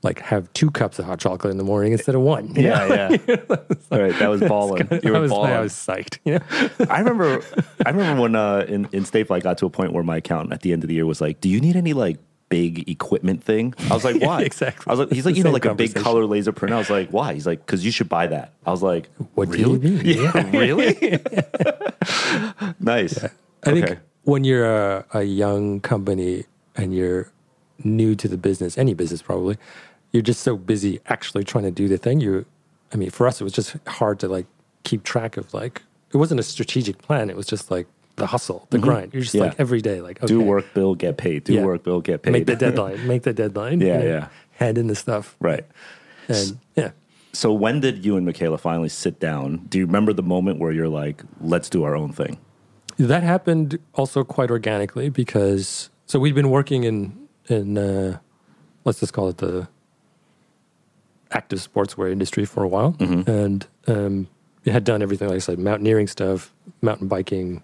like have two cups of hot chocolate in the morning instead of one. you know? Yeah, yeah. All right, that was balling. You I were was, balling. I was psyched. You know? I remember, I remember when uh, in in Staple, I got to a point where my accountant at the end of the year was like, "Do you need any like big equipment thing?" I was like, "Why?" exactly. I was like, "He's like, you know, like a big color laser printer." I was like, "Why?" He's like, "Because you should buy that." I was like, What do really? you mean? Yeah, really? nice. I think when you're a, a young company and you're new to the business, any business probably, you're just so busy actually trying to do the thing. You, I mean, for us, it was just hard to like keep track of like it wasn't a strategic plan. It was just like the hustle, the grind. You're just Mm-hmm. Yeah. like every day, like okay, Do work, bill, get paid. Do Yeah. work, bill, get paid. make the deadline, make the deadline. Yeah, yeah. Hand in the stuff, right. and yeah. So when did you and Michaela finally sit down? Do you remember the moment where you're like, "Let's do our own thing"? That happened also quite organically because so we'd been working in in uh, let's just call it the active sportswear industry for a while, and um, we had done everything like I said, mountaineering stuff, mountain biking,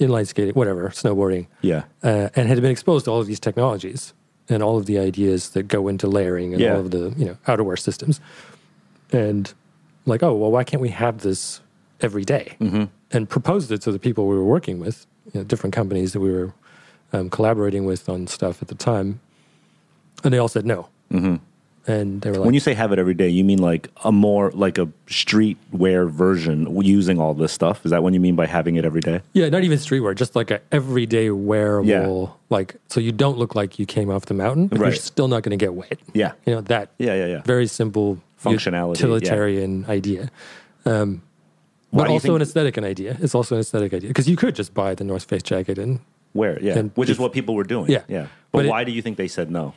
inline skating, whatever, snowboarding, Yeah. uh, and had been exposed to all of these technologies and all of the ideas that go into layering and Yeah. all of the you know outerwear systems, and like oh well why can't we have this every day? and proposed it to the people we were working with, you know, different companies that we were um, collaborating with on stuff at the time, and they all said no. Mm-hmm. And they were like, When you say have it every day, you mean like a more like a streetwear version using all this stuff? Is that what you mean by having it every day? yeah, not even streetwear, just like a everyday wearable, Yeah. like so you don't look like you came off the mountain, but Right. you're still not going to get wet. Yeah. you know that. Yeah, yeah, yeah. Very simple Functionality, utilitarian idea. Um, but also think- an aesthetic an idea. It's also an aesthetic idea because you could just buy the North Face jacket and wear it. Yeah. And Which is what people were doing. Yeah. Yeah. But, But it- why do you think they said no?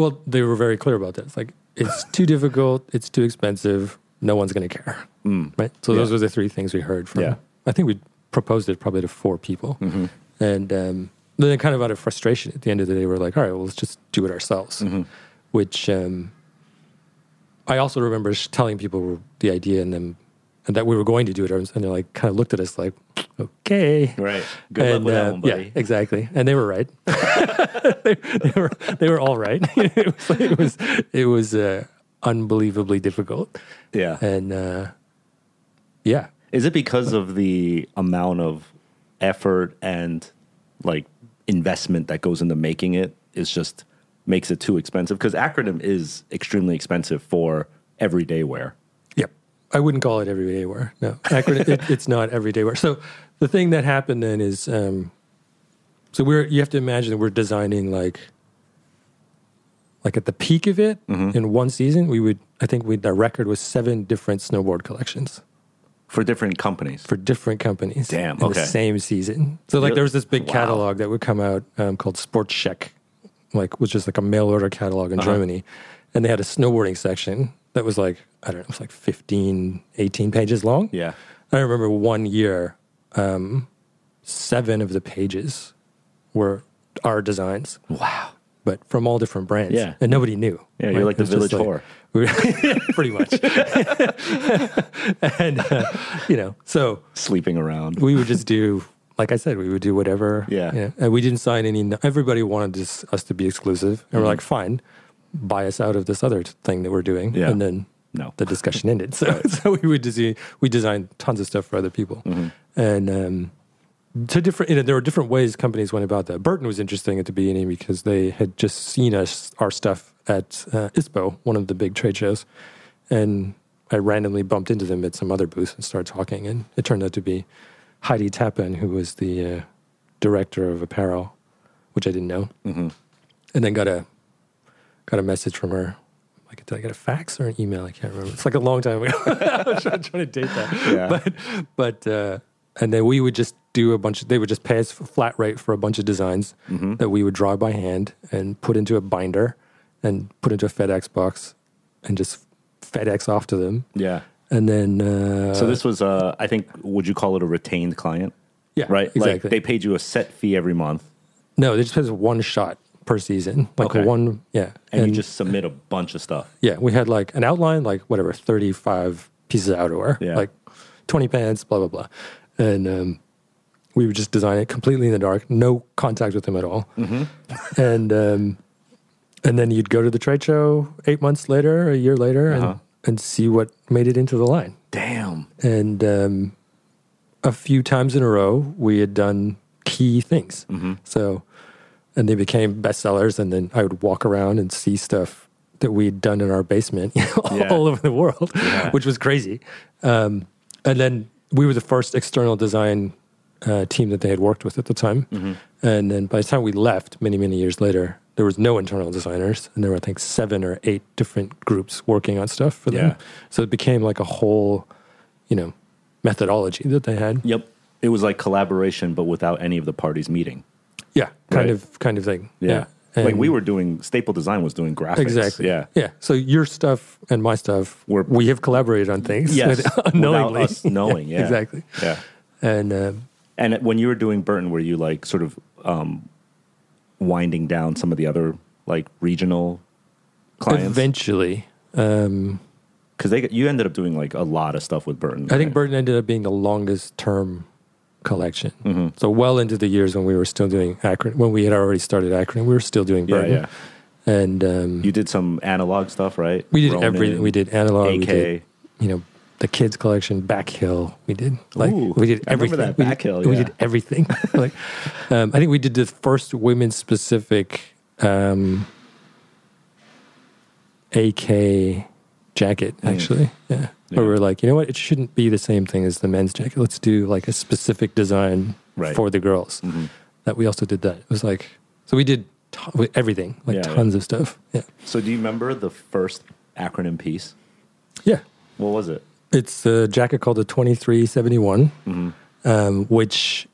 Well, they were very clear about that. It's like it's too difficult, it's too expensive, no one's going to care, right? So those were the three things we heard from. Yeah. I think we proposed it probably to four people, Mm-hmm. and um, then kind of out of frustration, at the end of the day, we're like, all right, well, let's just do it ourselves. Mm-hmm. Which um, I also remember telling people the idea and them and that we were going to do it, and they're like, kind of looked at us like, okay, Right. Good luck and, with that uh, one, buddy. Yeah, exactly. And they were right. they, they were they were all right. it was like, it was it was uh, unbelievably difficult. Yeah. And uh, yeah, Is it because of the amount of effort and like investment that goes into making it is just makes it too expensive? Because acronym is extremely expensive for everyday wear. I wouldn't call it everyday wear. No, Acronym, it, it's not everyday wear. So the thing that happened then is, um, so we're you have to imagine that we're designing like, like at the peak of it in one season, we would I think we the record was seven different snowboard collections For different companies. for different companies. Damn, in okay. the same season. So like Really? there was this big Wow. catalog that would come out um, called SportScheck, like which is like a mail order catalog in Uh-huh. Germany, and they had a snowboarding section that was like I don't know, it was like 15, 18 pages long. Yeah. I remember one year, um, seven of the pages were our designs, Wow. but from all different brands. Yeah. and nobody knew. Yeah, you're like the It was just village whore. pretty much. and uh, you know, so Sleeping around. we would just do like I said, we would do whatever. Yeah. you know, and we didn't sign any. Everybody wanted us, us to be exclusive, and we're Mm-hmm. like, fine, buy us out of this other thing that we're doing. Yeah. And then No. the discussion ended. So, so we would design, we designed tons of stuff for other people, Mm-hmm. and um, to different, you know, there were different ways companies went about that. Burton was interesting at the beginning because they had just seen us our stuff at uh, ISPO, one of the big trade shows, and I randomly bumped into them at some other booth and started talking, and it turned out to be Heidi Tappan, who was the uh, director of apparel, which I didn't know, mm-hmm. and then got a got a message from her. Like, did I get a fax or an email? I can't remember. It's like a long time ago. I was trying, trying to date that. Yeah. But, but, uh, and then we would just do a bunch of, they would just pay us a flat rate for a bunch of designs that we would draw by hand and put into a binder and put into a FedEx box and just FedEx off to them. Yeah. And then, uh, So this was, uh, I think, would you call it a retained client? yeah, Right. Exactly. Like they paid you a set fee every month, no, they just pay us one shot per season. Like Okay. one, yeah. and, you just submit a bunch of stuff. Yeah, we had like an outline, like whatever, 35 pieces of outerwear, Yeah. like 20 pants, blah, blah, blah. And um, we would just design it completely in the dark, no contact with them at all. Mm-hmm. And, um, and then you'd go to the trade show eight months later, a year later, Uh-huh. and, and see what made it into the line. Damn. And um, a few times in a row, we had done key things. Mm-hmm. So, and they became bestsellers. And then I would walk around and see stuff that we'd done in our basement you know, Yeah. all over the world, which was crazy. Um, and then we were the first external design uh, team that they had worked with at the time. Mm-hmm. And then by the time we left, many, many years later, there was no internal designers, and there were I think seven or eight different groups working on stuff for them. Yeah. So it became like a whole, you know, methodology that they had. Yep. It was like collaboration, but without any of the parties meeting. Yeah, kind Right. of, kind of thing. Yeah. And- like we were doing, Staple Design was doing graphics. exactly. Yeah. yeah. So your stuff and my stuff, We're- we have collaborated on things. Yes. unknowingly. Without us knowing. Yeah. exactly. Yeah. And um, And when you were doing Burton, were you like sort of um, winding down some of the other like regional clients? eventually, um, Because they you ended up doing like a lot of stuff with Burton. I think? Burton ended up being the longest term collection. Mm-hmm. So well into the years when we were still doing acronym, when we had already started acronym, we were still doing Yeah, Burton. yeah. And um, You did some analog stuff, right? we did Ronin, everything. We did analog. AK. We did, you know, the kids collection, Backhill. We did like Ooh, we did I remember everything. that we did, Backhill, we yeah. did everything. like, um, I think we did the first women specific um, AK jacket. Actually, yeah. Hmm. Yeah. Where we're like, you know what? It shouldn't be the same thing as the men's jacket. Let's do like a specific design Right. for the girls. Mm-hmm. That we also did that. It was like so we did to- everything, like Yeah, yeah. tons of stuff. Yeah, So do you remember the first acronym piece? yeah. What was it? It's a jacket called the 2371, um, which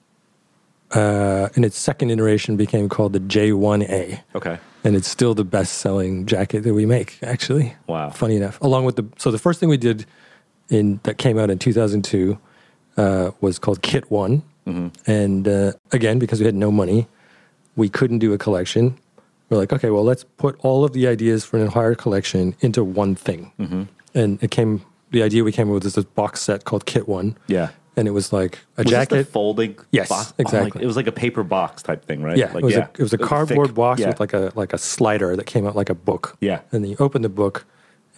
uh, in its second iteration became called the J1A. Okay. And it's still the best selling jacket that we make, actually. Wow. Funny enough. Along with the, so the first thing we did in that came out in 2002 uh, was called Kit One. And uh, again, because we had no money, we couldn't do a collection. We're like, okay, well, let's put all of the ideas for an entire collection into one thing. And it came, the idea we came up with is this box set called Kit One. Yeah. And it was like a Was jacket. folding Yes, box? Oh, like, exactly. it was like a paper box type thing, right? Yeah, Like, it was yeah. a it was a cardboard box Yeah. with like a like a slider that came out like a book. Yeah. and then you open the book,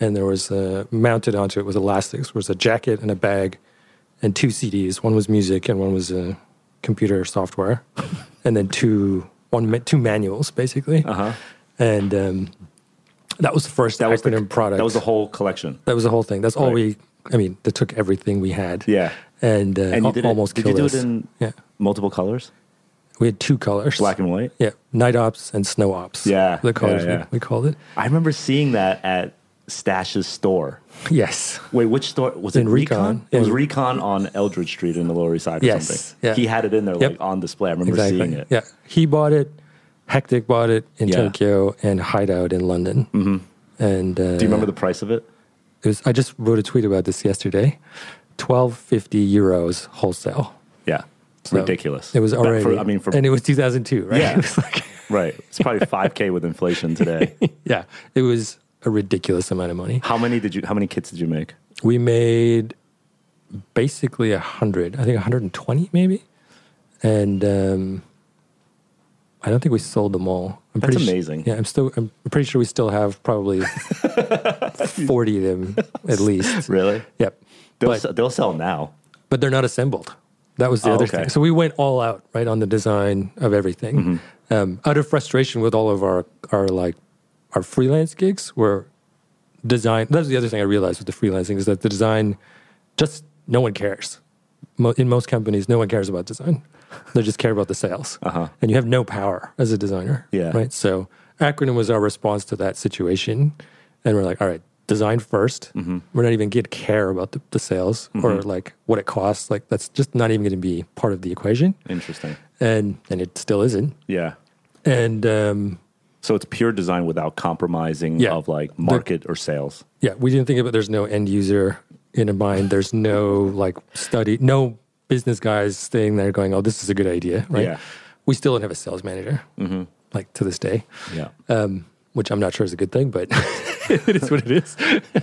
and there was uh, mounted onto it was elastics. There was a jacket and a bag, and two CDs. One was music, and one was uh, computer software, and then two one two manuals basically. Uh-huh. And um, that was the first That was the product. That was the whole collection. that was the whole thing. That's all we. I mean, they took everything we had. Yeah. and, uh, And you did it, almost did you do us. it in yeah, multiple colors? we had two colors, Black and white? Yeah, night ops and snow ops. Yeah, the colors yeah, yeah. We, we called it. I remember seeing that at Stash's store. Yes. Wait, which store was it? In Recon. It was Recon on Eldridge Street in the Lower East Side or Yes, something. yeah. He had it in there Yep. like on display. I remember Exactly. seeing it. Yeah. He bought it. Hectic bought it in Yeah. Tokyo and Hideout in London. Mm-hmm. And uh, Do you remember the price of it? It was, I just wrote a tweet about this yesterday. Twelve fifty euros wholesale. Yeah. It's So ridiculous. It was already. For, I mean, for and it was two thousand two, right? Yeah. It was like, right. It's probably five k with inflation today. yeah. It was a ridiculous amount of money. How many did you? How many kits did you make? We made basically a hundred. I think one hundred and twenty, maybe. And um, I don't think we sold them all. I'm That's su- amazing. yeah, I'm still. I'm pretty sure we still have probably forty of them at least. Really? Yep. They'll But se- they'll sell now. but they're not assembled. That was the Oh, other okay. thing. So we went all out, right, on the design of everything. Mm-hmm. Um, out of frustration with all of our our like our freelance gigs, were design. That's the other thing I realized with the freelancing is that the design, just no one cares. Mo- in most companies, no one cares about design. They just care about the sales, Uh-huh. and you have no power as a designer. Yeah. Right. So acronym was our response to that situation, and we're like, all right, design 1st we Mm-hmm. We're not even going to care about the, the sales or like what it costs. Like that's just not even going to be part of the equation, Interesting. and and it still isn't. Yeah. And um, So it's pure design without compromising Yeah. of like market or sales. yeah, we didn't think of it. There's no end user in mind. There's no like study, no business guys staying there going, "Oh, this is a good idea." Right? Yeah. We still don't have a sales manager, like to this day. Yeah. um, which I'm not sure is a good thing, but it is what it is.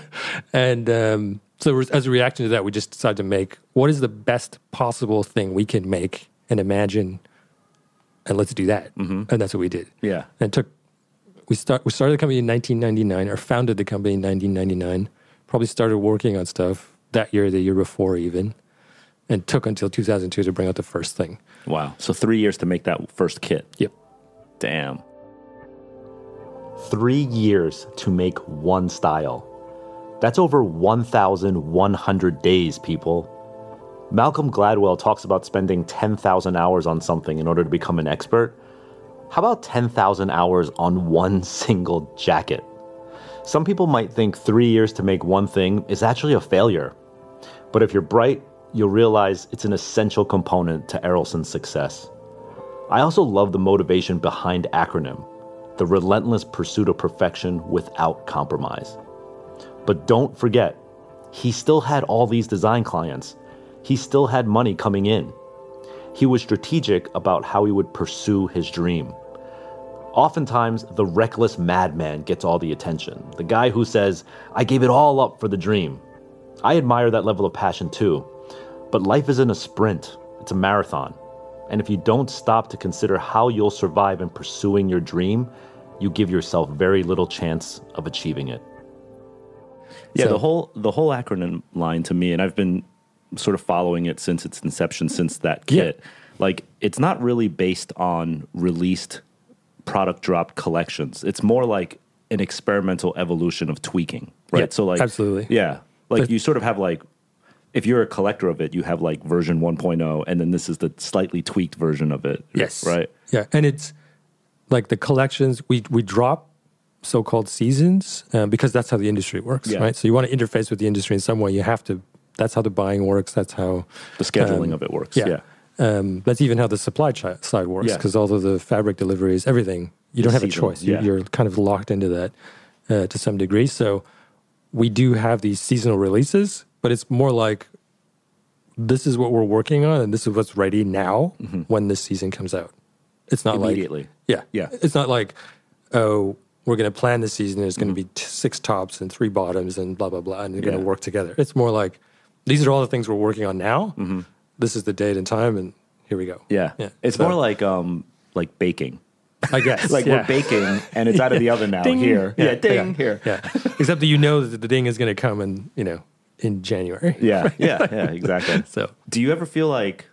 and um, so, as a reaction to that, we just decided to make what is the best possible thing we can make and imagine, and let's do that. And that's what we did. Yeah. And it took we start we started the company in 1999, or founded the company in 1999. Probably started working on stuff that year, the year before, even, and took until 2002 to bring out the first thing. Wow. So three years to make that first kit. Yep. Damn. Three years to make one style. That's over 1,100 days, people. Malcolm Gladwell talks about spending 10,000 hours on something in order to become an expert. How about 10,000 hours on one single jacket? Some people might think three years to make one thing is actually a failure. But if you're bright, you'll realize it's an essential component to Errolson's success. I also love the motivation behind acronym the relentless pursuit of perfection without compromise. But don't forget, he still had all these design clients. He still had money coming in. He was strategic about how he would pursue his dream. Oftentimes, the reckless madman gets all the attention. The guy who says, I gave it all up for the dream. I admire that level of passion too. But life isn't a sprint, it's a marathon. And if you don't stop to consider how you'll survive in pursuing your dream, you give yourself very little chance of achieving it. Yeah, So- the whole the whole acronym line to me, and I've been sort of following it since its inception, since that kit. Like, it's not really based on released product drop collections. It's more like an experimental evolution of tweaking, right? Yeah, so, like, absolutely. yeah, like But- you sort of have like. If you're a collector of it, you have like version 1.0, and then this is the slightly tweaked version of it. Yes. Right. Yeah, and it's like the collections we we drop so-called seasons um, because that's how the industry works, Yeah. right? So you want to interface with the industry in some way. You have to. That's how the buying works. That's how. The scheduling Um, of it works. Yeah. Yeah. Um, that's even how the supply chi- side works Yeah. because all of the fabric deliveries, everything, you don't have a Seasonal, choice. You, yeah. You're kind of locked into that uh, to some degree. So we do have these seasonal releases, but it's more like this is what we're working on and this is what's ready now when this season comes out. It's not like Immediately. yeah. Yeah. It's not like, oh, we're going to plan the season. There's going to be t- six tops and three bottoms and blah, blah, blah. And they're going to work together. It's more like, these are all the things we're working on now. This is the date and time. And here we go. Yeah. Yeah. It's So- more like um like baking. I guess. like yeah. we're baking and it's out of the oven now Ding. here. Yeah, ding yeah, here. Yeah. Except that you know that the ding is going to come in, you know, in January. Yeah, yeah, yeah, exactly. So Do you ever feel like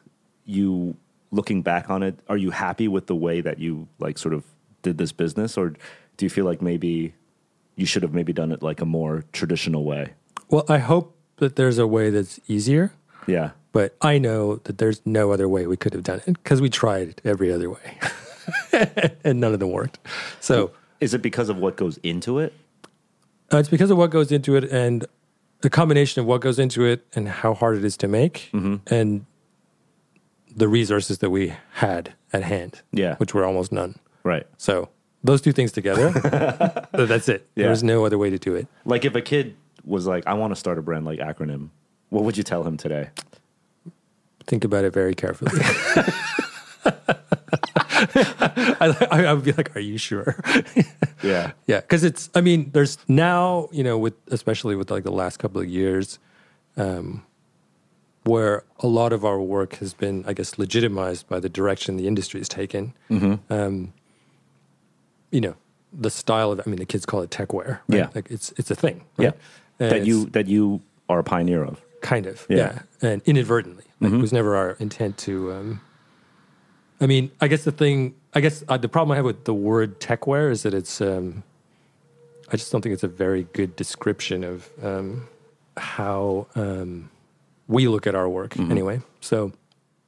you looking back on it, are you happy with the way that you like sort of did this business or do you feel like maybe you should have maybe done it like a more traditional way? Well, I hope that there's a way that's easier, Yeah. but I know that there's no other way we could have done it because we tried every other way and none of them worked. So Is it because of what goes into it? uh, it's because of what goes into it and the combination of what goes into it and how hard it is to make and the resources that we had at hand, Yeah. which were almost none. Right. So those two things together, that's it. Yeah. There's no other way to do it. Like if a kid was like, I want to start a brand like acronym, what would you tell him today? Think about it very carefully. I, I, would be like, "Are you sure?" Yeah. yeah, because it's. I mean, there's now, you know, with especially with like the last couple of years, um, where a lot of our work has been, I guess, legitimized by the direction the industry has taken. Mm-hmm. Um, you know, the style of. I mean, the kids call it tech wear. Yeah. like it's it's a thing. Yeah. And that you that you are a pioneer of. kind of, Yeah. yeah, and inadvertently. Like, It was never our intent to. Um, I mean, I guess the thing, I guess uh, the problem I have with the word techwear is that it's. Um, I just don't think it's a very good description of um, how um, we look at our work. Anyway, so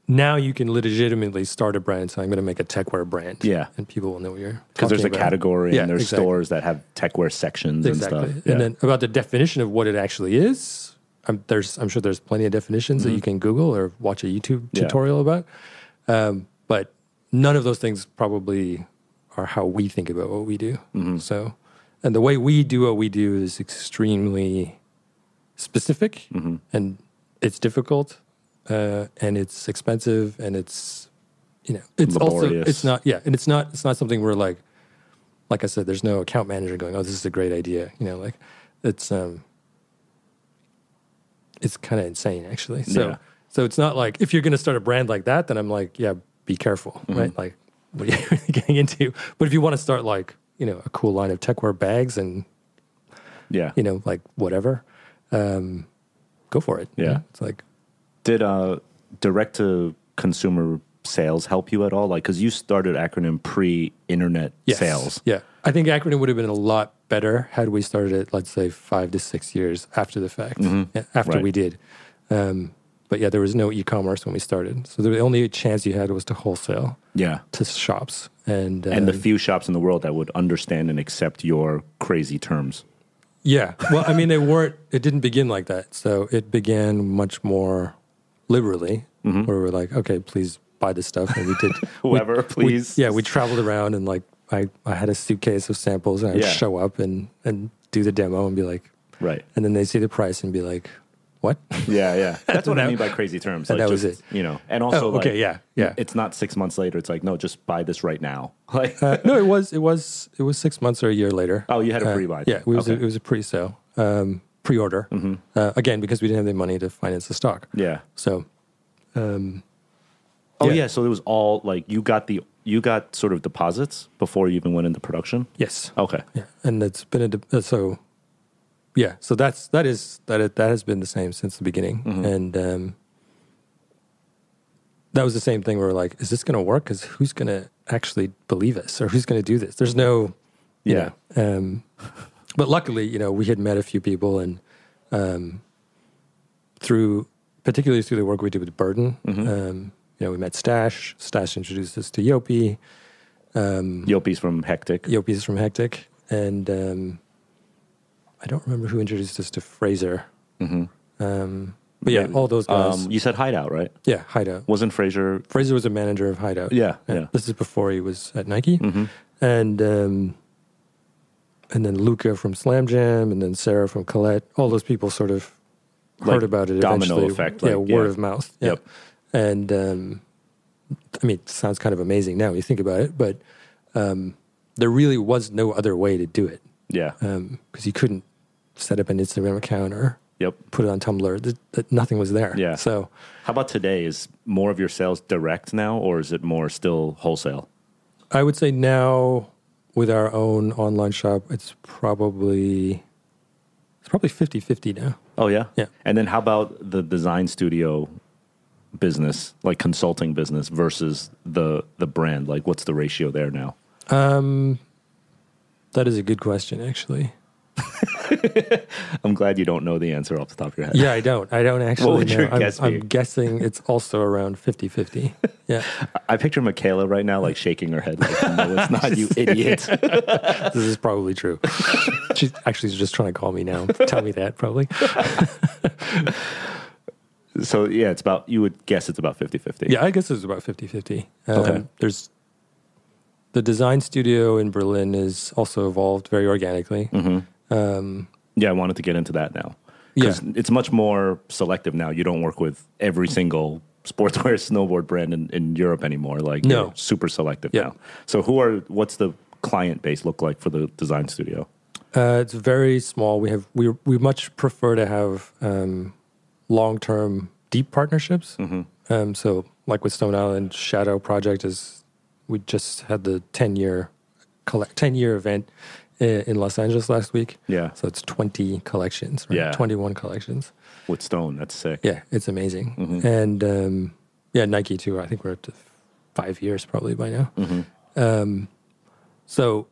now you can legitimately start a brand So "I'm going to make a techwear brand." Yeah. and people will know what you're Because there's a about. category Yeah, and there's exactly. stores that have techwear sections exactly. and stuff. Yeah. And then about the definition of what it actually is, I'm, there's I'm sure there's plenty of definitions that you can Google or watch a YouTube Mm-hmm. Yeah. tutorial about. Um, but none of those things probably are how we think about what we do. Mm-hmm. So, and the way we do what we do is extremely specific, Mm-hmm. and it's difficult, uh, and it's expensive, and it's you know it's also it's not yeah, and it's not it's not something we're like like I said, there's no account manager going, "Oh, this is a great idea." You know, like it's um, it's kind of insane actually. So, Yeah. so it's not like if you're going to start a brand like that, then I'm like, yeah, be careful, Mm-hmm. right? Like, what are you really getting into? But if you want to start like, you know, a cool line of techwear bags and yeah. you know, like whatever, um, go for it. you Yeah. know? it's like Did uh, direct to consumer sales help you at all? Like, because you started acronym pre internet yes. sales. Yeah, I think acronym would have been a lot better had we started it, let's say, five to six years after the fact. Yeah, after Right. we did. Um, but yeah, there was no e-commerce when we started, so the only chance you had was to wholesale Yeah. to shops, and And the um, few shops in the world that would understand and accept your crazy terms. yeah. Well, I mean, they weren't. It didn't begin like that. So it began much more liberally, Mm-hmm. where we're like, okay, please buy this stuff, and we did. Whoever, we- please. yeah, we traveled around and like I, I had a suitcase of samples, and I'd Yeah. show up and and do the demo and be like, Right. and then they see the price and be like, what? Yeah, yeah. That's what I mean by crazy terms. Like that was it. You know, and also, Oh, okay, like, yeah, yeah. It's not six months later. It's like, no, just buy this right now. Like, Uh, no, it was it was it was six months or a year later. oh, you had a Uh, pre-buy. yeah, it was Okay. A, it was a pre-sale, um, pre-order. Uh, again, because we didn't have the money to finance the stock. yeah. So, um, Oh, Yeah. yeah. So it was all like you got the you got sort of deposits before you even went into production. yes, Okay. yeah, and it's been a de- uh, so. Yeah, so that's that is that it, that has been the same since the beginning, Mm-hmm. and um, that was the same thing. Where we're like, is this going to work? Because who's going to actually believe us, or who's going to do this? There's no, Yeah. know, um, but luckily, you know, we had met a few people, and um, through particularly through the work we did with Burton, Mm-hmm. um, you know, we met Stash. Stash introduced us to Yopi. Um, Yopi's from Hectic. Yopi's from Hectic, and um, I don't remember who introduced us to Fraser. Um, but yeah, all those guys. Mm-hmm. Um, you said Hideout, right? yeah, Hideout. Wasn't Fraser? Fraser was a manager of Hideout. Yeah, yeah. Mm-hmm. This is before he was at Nike, and um, and then Luca from Slam Jam, and then Sarah from Colette. All those people sort of heard Like about it. domino eventually. effect, yeah, like, word yeah. of mouth. Yeah. Yep. and um, I mean, it sounds kind of amazing now when you think about it, but um, there really was no other way to do it Yeah. because you couldn't set up an Instagram account or yep. put it on Tumblr. Th- th- nothing was there. Yeah. So How about today? Is more of your sales direct now, or is it more still wholesale? I would say now with our own online shop, it's probably it's probably 50-50 now. Oh yeah, Yeah. And then how about the design studio business, like consulting business, versus the the brand? Like, what's the ratio there now? Um, that is a good question, actually. I'm glad you don't know the answer off the top of your head. Yeah, I don't. I don't actually what would know. your I'm, guess be? I'm guessing it's also around 50-50. Yeah. I picture Michaela right now, like shaking her head, like, "No, it's not, you idiot." this is probably true. She's actually just trying to call me now. Tell me that probably. so yeah, it's about. You would guess it's about 50-50. Yeah, I guess it's about 50 50. Um, Okay. There's the design studio in Berlin is also evolved very organically. Um, Yeah, I wanted to get into that now. Because it's much more selective now. You don't work with every single sportswear snowboard brand in, in Europe anymore. Like No. super selective Yeah. now. So who are what's the client base look like for the design studio? Uh, it's very small. We have we we much prefer to have um, long term deep partnerships. Um, so like with Stone Island Shadow Project is we just had the ten year collect 10 year event in, in Los Angeles last week. Yeah. So it's 20 collections, right? Yeah. 21 collections. With Stone, that's sick. Yeah, it's amazing. Mm-hmm. And um, yeah, Nike too. I think we're up to five years probably by now. Mm-hmm. Um, so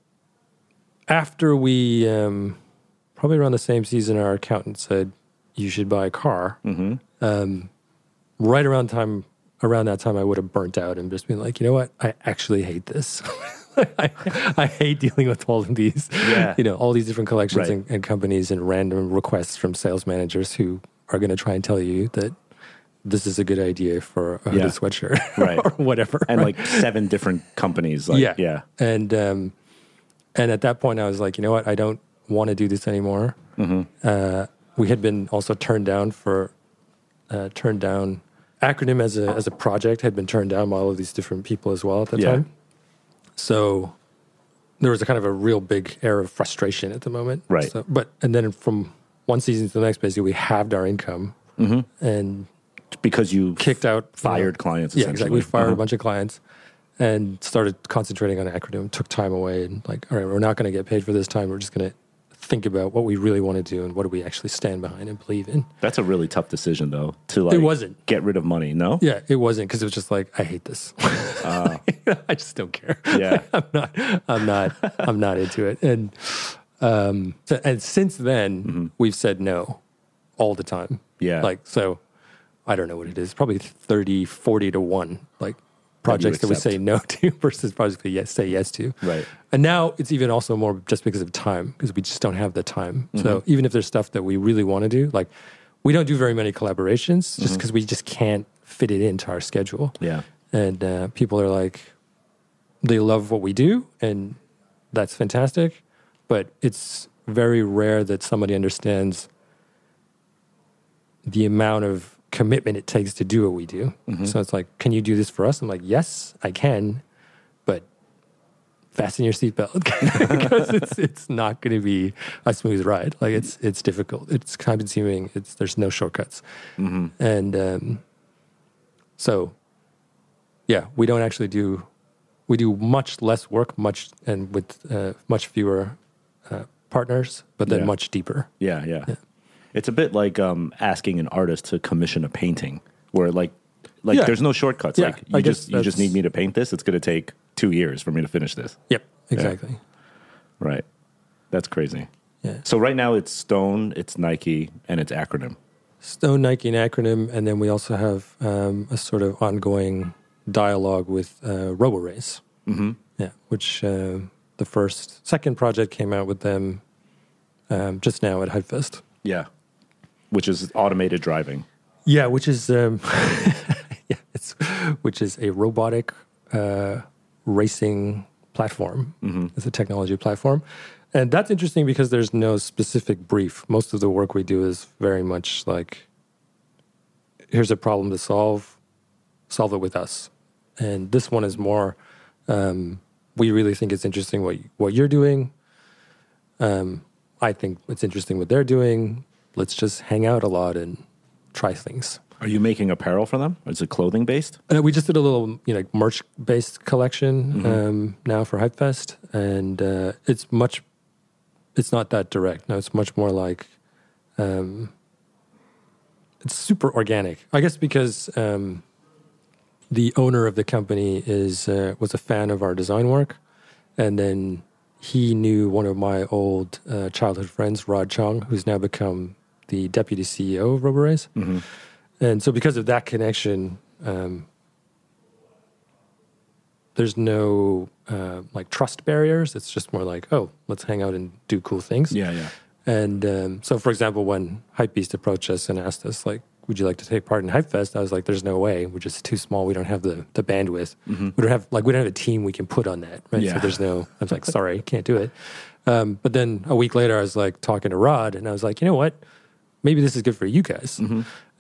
after we, um, probably around the same season, our accountant said you should buy a car. Mm-hmm. Um, right around time, around that time, I would have burnt out and just been like, you know what, I actually hate this. I, I hate dealing with all of these, Yeah. you know, all these different collections Right. and, and companies and random requests from sales managers who are going to try and tell you that this is a good idea for a hooded Yeah. sweatshirt Right. or whatever. And right? like seven different companies. Like, yeah, yeah. And um, and at that point, I was like, you know what, I don't want to do this anymore. Mm-hmm. Uh, we had been also turned down for uh, turned down acronym as a as a project had been turned down by all of these different people as well at the Yeah. time. So there was a kind of a real big air of frustration at the moment. Right. So, but and then from one season to the next, basically, we halved our income and Because you kicked out fired clients. Yeah, exactly. We fired Uh-huh. a bunch of clients and started concentrating on acronym. Took time away and like, all right, we're not going to get paid for this time. We're just going to think about what we really want to do and what do we actually stand behind and believe in. That's a really tough decision, though. To like, it wasn't. get rid of money. No. Yeah, it wasn't because it was just like I hate this. I just don't care. Yeah. I'm not. I'm not. I'm not into it. And um, so, and since then, we've said no all the time. Mm-hmm. Yeah. Like so, I don't know what it is. Probably 30, 40 to one. Like projects that we say no to versus projects we yes say yes to. Right. And now it's even also more just because of time because we just don't have the time. Mm-hmm. So even if there's stuff that we really want to do, like we don't do very many collaborations just because we just can't fit it into our schedule Mm-hmm. Yeah. and uh, people are like they love what we do and that's fantastic but it's very rare that somebody understands the amount of commitment it takes to do what we do. So it's like can you do this for us? I'm like yes i can but fasten your seatbelt because it's it's not going to be a smooth ride. Like it's it's difficult. It's time consuming it's there's no shortcuts. And um, so yeah, we don't actually do. We do much less work, much and with uh, much fewer uh, partners, but then Yeah. much deeper. Yeah, yeah. It's a bit like um, asking an artist to commission a painting, where like, like Yeah. there's no shortcuts. Yeah, like you guess just you just that's- need me to paint this. It's going to take two years for me to finish this. Yep, exactly. Right. That's crazy. Yeah. So right now it's Stone, it's Nike, and it's acronym. Stone, Nike, and acronym, and then we also have um, a sort of ongoing dialogue with uh, RoboRace. Mm-hmm. Yeah, which uh, the first, second project came out with them um, just now at Hypefest. Yeah. Which is automated driving. Yeah, which is um, yeah, it's which is a robotic uh, racing platform. It's a technology platform, and that's interesting because there's no specific brief. Most of the work we do is very much like, here's a problem to solve, solve it with us. And this one is more, um, we really think it's interesting what what you're doing. Um, I think it's interesting what they're doing. Let's just hang out a lot and try things. Are you making apparel for them? Is it clothing based? Uh, we just did a little, you know, merch based collection um, now for Hypefest, and uh, it's much. It's not that direct. No, it's much more like. Um, it's super organic, I guess, because um, the owner of the company is uh, was a fan of our design work, and then he knew one of my old uh, childhood friends, Rod Chong, who's now become the deputy CEO of RoboRace. And so, because of that connection, um, there's no uh, like trust barriers. It's just more like, oh, let's hang out and do cool things. Yeah, yeah. And um, so, for example, when Hypebeast approached us and asked us, like, would you like to take part in Hypefest? I was like, there's no way. We're just too small. We don't have the, the bandwidth. We don't have like we don't have a team we can put on that. Right. Yeah. So there's no. I was like, sorry, can't do it. Um, but then a week later, I was like talking to Rod, and I was like, you know what? Maybe this is good for you guys.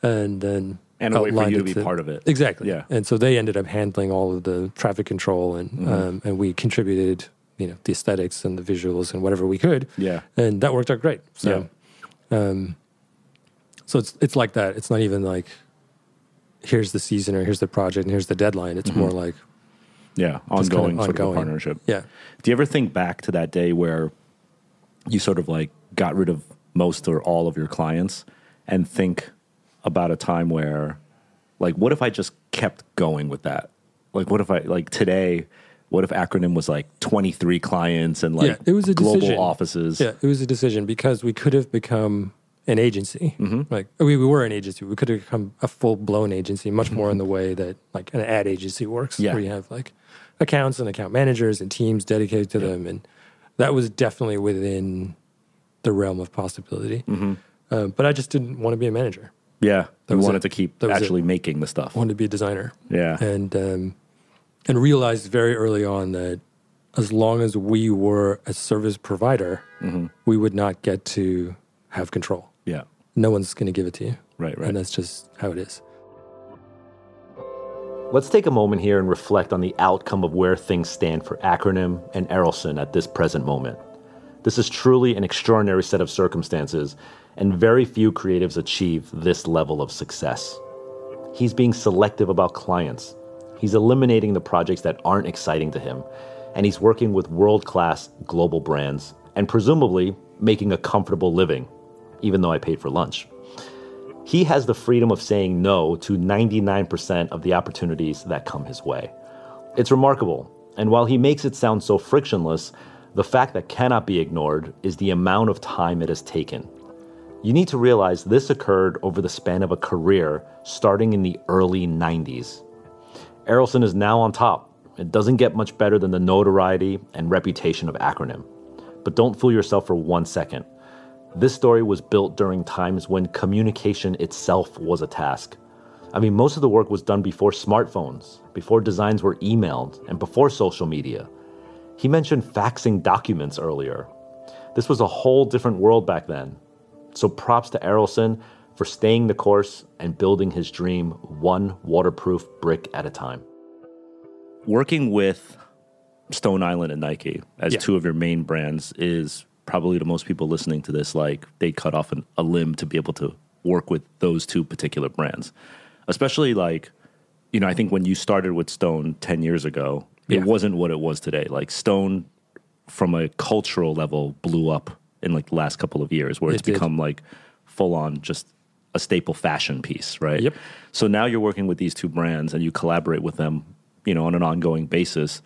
And then And a way for you to be part of it. Exactly. Yeah. And so they ended up handling all of the traffic control, and Mm-hmm. um, and we contributed, you know, the aesthetics and the visuals and whatever we could. Yeah. And that worked out great. So, um, so it's it's like that. It's not even like here's the season or here's the project and here's the deadline. It's more like Yeah, Just kind of ongoing, of ongoing. partnership. Yeah. Do you ever think back to that day where you sort of like got rid of most or all of your clients and think about a time where, like, what if I just kept going with that? Like, what if I, like, today, what if Acronym was like 23 clients and like yeah, it was a global decision. offices? Yeah, it was a decision because we could have become an agency. Mm-hmm. Like we, we were an agency. We could have become a full blown agency, much more in the way that like an ad agency works, Yeah. where you have like accounts and account managers and teams dedicated to them, and that was definitely within the realm of possibility. Mm-hmm. Um, but I just didn't want to be a manager. Yeah. That you wanted it. to keep That actually making the stuff. I wanted to be a designer. Yeah. and um, and realized very early on that as long as we were a service provider, Mm-hmm. we would not get to have control. Yeah. No one's going to give it to you, Right, right. and that's just how it is. Let's take a moment here and reflect on the outcome of where things stand for Acronym and Errolson at this present moment. This is truly an extraordinary set of circumstances, and very few creatives achieve this level of success. He's being selective about clients. He's eliminating the projects that aren't exciting to him, and he's working with world class global brands and presumably making a comfortable living, even though I paid for lunch. He has the freedom of saying no to 99% of the opportunities that come his way. It's remarkable, and while he makes it sound so frictionless, the fact that cannot be ignored is the amount of time it has taken. You need to realize this occurred over the span of a career starting in the early 90s. Errolson is now on top. It doesn't get much better than the notoriety and reputation of Acronym. But don't fool yourself for one second. This story was built during times when communication itself was a task. I mean, most of the work was done before smartphones, before designs were emailed, and before social media. He mentioned faxing documents earlier. This was a whole different world back then. So props to Errolson for staying the course and building his dream one waterproof brick at a time. working with Stone Island and Nike as Yeah. two of your main brands is probably to most people listening to this like they cut off an, a limb to be able to work with those two particular brands. Especially like, you know, I think when you started with Stone 10 years ago, Yeah. it wasn't what it was today. Like Stone from a cultural level blew up in like the last couple of years where It it's become like full on just a staple fashion piece, right? Yep. So now you're working with these two brands and you collaborate with them, you know, on an ongoing basis.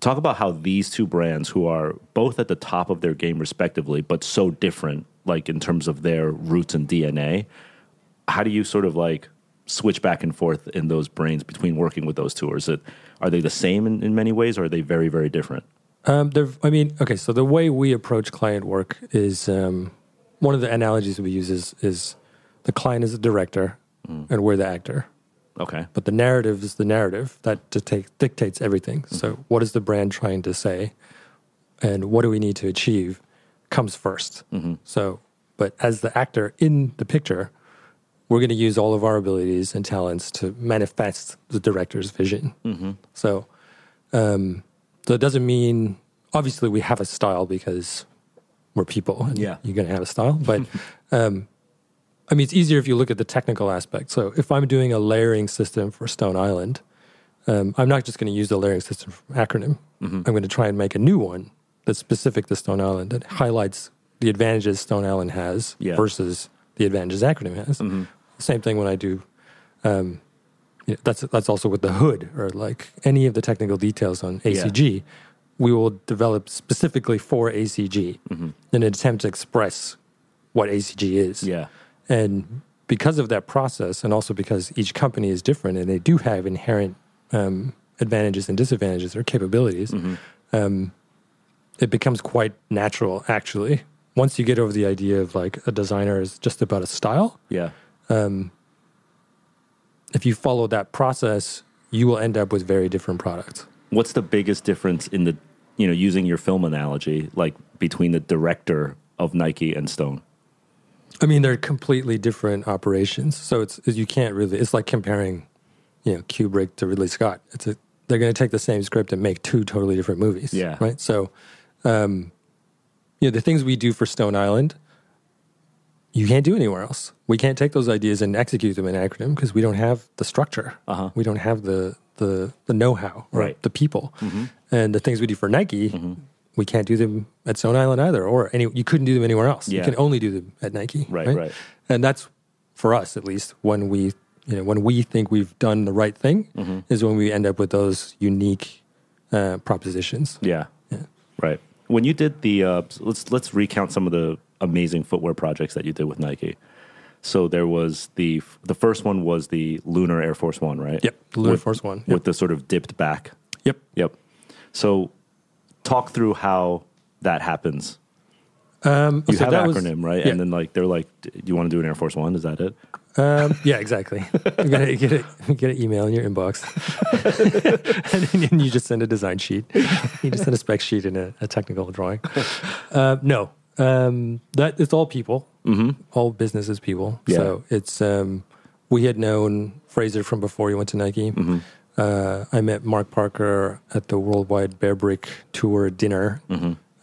Talk about how these two brands, who are both at the top of their game respectively, but so different, like in terms of their roots and DNA, how do you sort of like switch back and forth in those brains between working with those two? Or is it are they the same in, in many ways, or are they very, very different? Um, I mean, okay, so the way we approach client work is um, one of the analogies we use is, is the client is the director and we're the actor. Okay. But the narrative is the narrative that dictate, dictates everything. So, what is the brand trying to say, and what do we need to achieve, comes 1st So, but as the actor in the picture, we're going to use all of our abilities and talents to manifest the director's vision. So, um, so it doesn't mean obviously we have a style because we're people. And Yeah. you're going to have a style, but um, I mean, it's easier if you look at the technical aspect. So if I'm doing a layering system for Stone Island, um, I'm not just going to use the layering system from acronym. I'm going to try and make a new one that's specific to Stone Island that highlights the advantages Stone Island has Yeah. versus the advantages acronym has. Same thing when I do. Um, you know, that's that's also with the hood or like any of the technical details on ACG. We will develop specifically for ACG in an attempt to express what ACG is. Yeah. And because of that process, and also because each company is different and they do have inherent um, advantages and disadvantages or capabilities, um, it becomes quite natural, actually. Once you get over the idea of like a designer is just about a style, Yeah. If you follow that process, you will end up with very different products. What's the biggest difference in the, you know, using your film analogy, like between the director of Nike and Stone? I mean, they're completely different operations. So it's you can't really. It's like comparing, you know, Kubrick to Ridley Scott. It's a they're going to take the same script and make two totally different movies. Yeah. Right. So, um, you know, the things we do for Stone Island, you can't do anywhere else. We can't take those ideas and execute them in acronym because we don't have the structure. Uh-huh. We don't have the the the know-how, Right. The people, and the things we do for Nike, we can't do them at Stone Island either, or any. You couldn't do them anywhere else. Yeah. You can only do them at Nike, Right, right. And that's for us at least when we, you know, when we think we've done the right thing, Mm-hmm. is when we end up with those unique uh, propositions. Yeah. Right. When you did the uh, let's let's recount some of the amazing footwear projects that you did with Nike. So there was the the first one was the Lunar Air Force One, right? Yep, the Lunar With- Force One, yep. with the sort of dipped back. Yep. Yep. So talk through how that happens. Um, You so have that was- acronym, right? Yeah. And then like they're like, "Do you want to do an Air Force One? Is that it? Um, yeah, exactly. You get, a, get, a, get an email in your inbox, and then you just send a design sheet. You just send a spec sheet and a, a technical drawing. Uh, no, um, that it's all people. Mm-hmm. All business is people. Yeah. So it's um, we had known Fraser from before he went to Nike. Uh, I met Mark Parker at the Worldwide Bearbrick Tour dinner.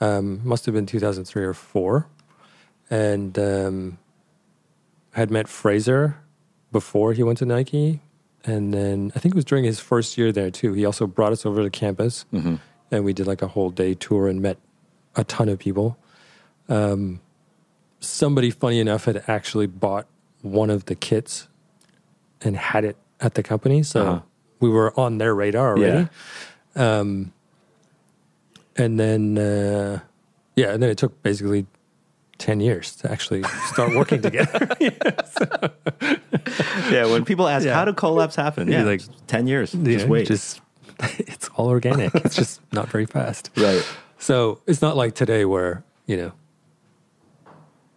Um, must have been 2003 or four, and. Um, had met Fraser before he went to Nike, and then I think it was during his first year there too. He also brought us over to campus, and we did like a whole day tour and met a ton of people. Um, somebody, funny enough, had actually bought one of the kits and had it at the company, so Uh-huh. we were on their radar already. Um, and then, uh, yeah, and then it took basically. 10 years to actually start working together. Yeah. When people ask Yeah. how do collabs happen, yeah, Like, like ten years. Just know, wait. Just it's all organic. it's just not very fast. right. So it's not like today where you know.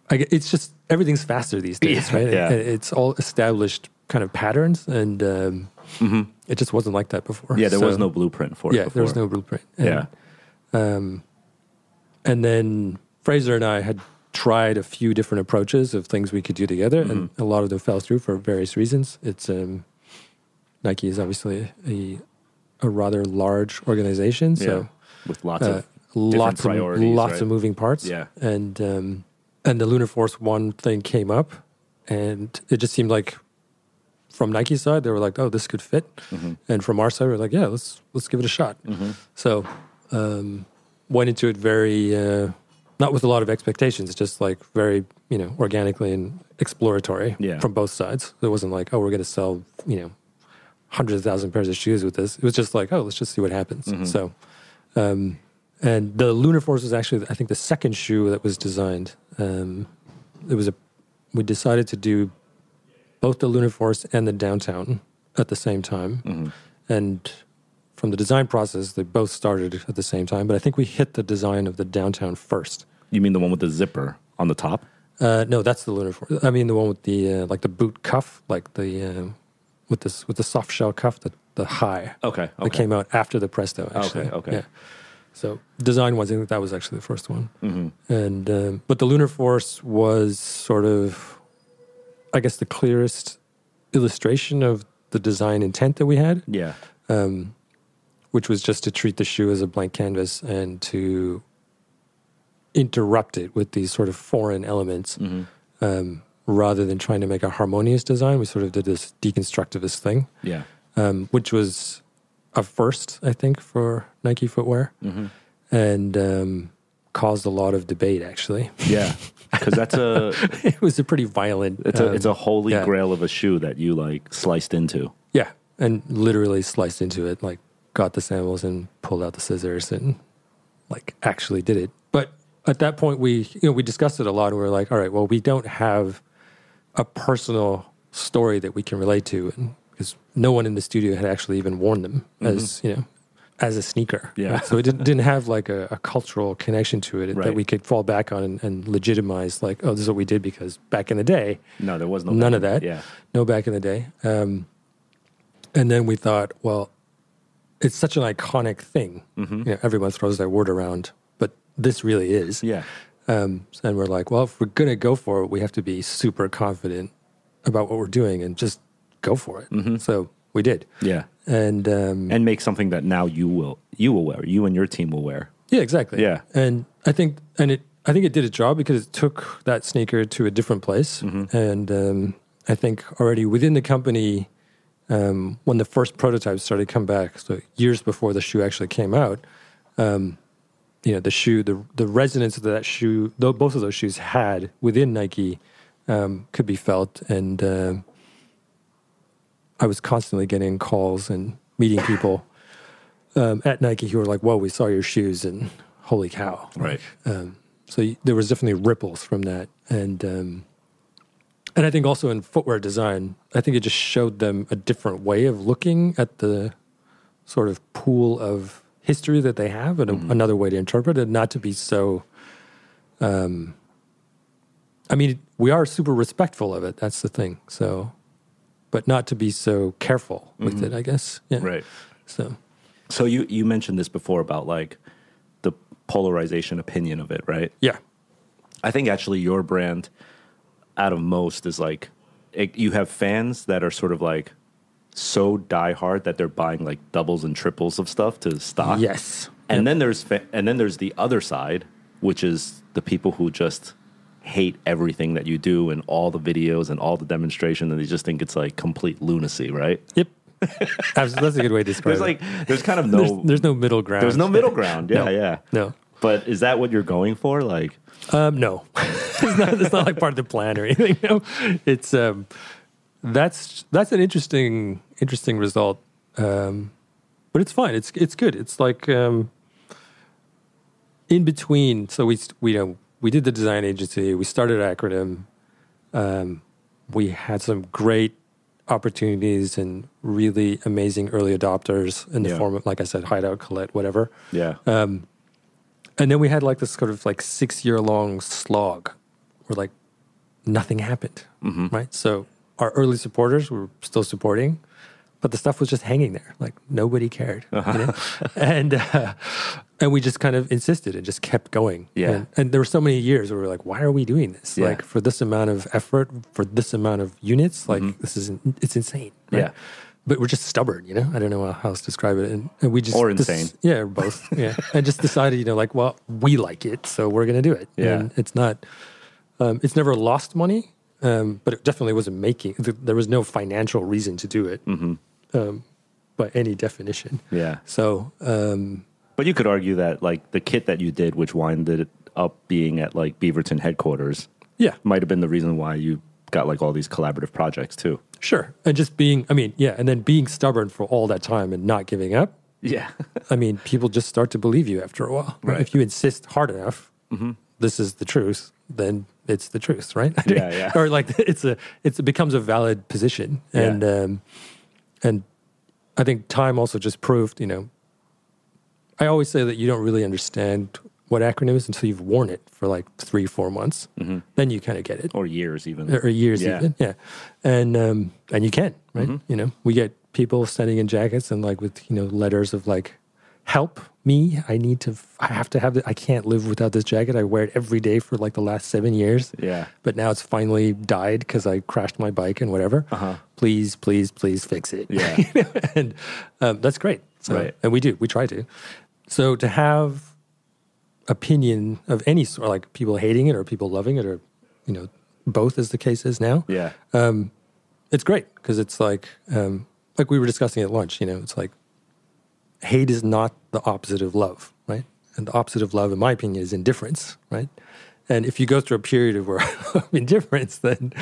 I, get- it's just everything's faster these days, Yeah, right? yeah. It- it's all established kind of patterns, and um, it just wasn't like that before. Mm-hmm. Yeah. There was no blueprint for it. yeah, there was no blueprint. And, Yeah. and then Fraser and I had tried a few different approaches of things we could do together, and Mm-hmm. a lot of them fell through for various reasons. It's um, Nike is obviously a a rather large organization, Yeah. so With lots uh, of lots of priorities, lots right? of moving parts. Yeah. and um, and the Lunar Force One thing came up, and it just seemed like from Nike's side they were like, "Oh, this could fit," Mm-hmm. and from our side we are like, "Yeah, let's let's give it a shot." So um, went into it very uh, not with a lot of expectations, just like very you know organically and exploratory Yeah. from both sides. It wasn't like, "Oh, we're going to sell," you know. Hundreds of thousand pairs of shoes with this. It was just like, oh, let's just see what happens. So, um, and the Lunar Force was actually, I think, the second shoe that was designed. Um, it was a, we decided to do both the Lunar Force and the Downtown at the same time, and from the design process, they both started at the same time. But I think we hit the design of the Downtown first. You mean the one with the zipper on the top? Uh, no, that's the Lunar Force. I mean, the one with the uh, like the boot cuff, like the um, with this with the soft shell cuff, the the high. Okay. okay, That came out after the Presto. Actually. Okay, okay. Yeah. So design wise, I think that was actually the first one. Mm-hmm. And um, but the Lunar Force was sort of, I guess, the clearest illustration of the design intent that we had, Yeah. um, which was just to treat the shoe as a blank canvas and to interrupt it with these sort of foreign elements. Mm-hmm. Um, rather than trying to make a harmonious design, we sort of did this deconstructivist thing Yeah. um, which was a first, I think, for Nike footwear, Mm-hmm. and um, caused a lot of debate. Actually, Yeah. Because that's a it was a pretty violent. it's a um, it's a holy yeah. grail of a shoe that you like sliced into. yeah, and literally sliced into it. Like, got the samples and pulled out the scissors and like actually did it. But at that point, we you know we discussed it a lot, and we were like, all right, well, we don't have a personal story that we can relate to, and because no one in the studio had actually even worn them as you know as a sneaker. Mm-hmm. Yeah. right? So it didn't, didn't have like a, a cultural connection to it Right. that we could fall back on and, and legitimize like, oh, this is what we did because back in the day, No, there was no none of that. Yeah. No, back in the day. Um, and then we thought, well, it's such an iconic thing. Mm-hmm. You know, everyone throws their word around, but this really is. Yeah. Um, and we're like, well, if we're going to go for it, we have to be super confident about what we're doing and just go for it. So we did. Yeah. And, um, And make something that now you will you will wear. You and your team will wear. yeah, exactly. Yeah. And I think, and it, I think it did its job because it took that sneaker to a different place. Mm-hmm. And um, I think already within the company, um, when the first prototypes started to come back, so years before the shoe actually came out, um, you know, the shoe, the the resonance that that shoe, though both of those shoes had within Nike, um, could be felt, and uh, I was constantly getting calls and meeting people um, at Nike who were like, "Whoa, we saw your shoes, and holy cow!" Right. Um, so there was definitely ripples from that, and um, and I think also in footwear design, I think it just showed them a different way of looking at the sort of pool of history that they have, and a, another way to interpret it, not to be so. Um, I mean, we are super respectful of it. That's the thing. So, but not to be so careful with mm-hmm. it. I guess. Yeah. Right. So. So you you mentioned this before about like the polarization opinion of it, right? Yeah. I think actually your brand out of most is like it, you have fans that are sort of like so diehard that they're buying like doubles and triples of stuff to stock. Yes. And then there's fa- and then there's the other side, which is the people who just hate everything that you do and all the videos and all the demonstration and they just think it's like complete lunacy, right? Yep. That's, a good way to describe There's it. like there's kind of no there's, there's, there's no middle ground. There's no middle ground. Yeah, No. yeah. No. But is that what you're going for? Like Um, no, it's not. It's not like part of the plan or anything. No, it's um, that's that's an interesting interesting result. Um, but it's fine. It's it's good. It's like um, in between. So we we you know we did the design agency. We started acronym. Um, we had some great opportunities and really amazing early adopters in the Yeah. form of, like I said, Hideout, Colette, whatever. yeah. and then we had like this sort of like six year long slog where like nothing happened right so our early supporters were still supporting but the stuff was just hanging there like nobody cared you know? and uh, and we just kind of insisted and just kept going Yeah. and, and there were so many years where we were like why are we doing this Yeah. like for this amount of effort for this amount of units like this is it's insane right? Mm-hmm. Yeah. but we're just stubborn you know i don't know how else to describe it and, and we just Or insane. yeah, both. Yeah, and just decided, you know, like, well, we like it, so we're going to do it. Yeah. and it's not, um, it's never lost money, um, but it definitely wasn't making. There was no financial reason to do it, um, by any definition. Yeah. So, um, But you could argue that like the kit that you did, which winded up being at like Beaverton headquarters, yeah, might have been the reason why you got like all these collaborative projects too. sure, and just being, I mean, yeah, and then being stubborn for all that time and not giving up. Yeah. I mean, people just start to believe you after a while. Right. If you insist hard enough, this is the truth, then it's the truth, right? Yeah, yeah. or like it's a it's it becomes a valid position, Yeah. and um, and I think time also just proved, you know. I always say that you don't really understand what acronym is until you've worn it for like three, four months. Then you kind of get it or years even. or years Yeah. even. Yeah. And um and you can, right? You know, we get people standing in jackets and like with, you know, letters of like help me. I need to I have to have it. I can't live without this jacket. I wear it every day for like the last 7 years. Yeah. But now it's finally died cuz I crashed my bike and whatever. Uh-huh. Please, please, please fix it. Yeah. and um, that's great. So, Right. And we do. We try to. So to have opinion of any sort, like people hating it or people loving it, or you know, both as the case is now, Yeah. Um, it's great because it's like um, like we were discussing at lunch. You know, it's like hate is not the opposite of love, right? And the opposite of love, in my opinion, is indifference, right? And if you go through a period of indifference, then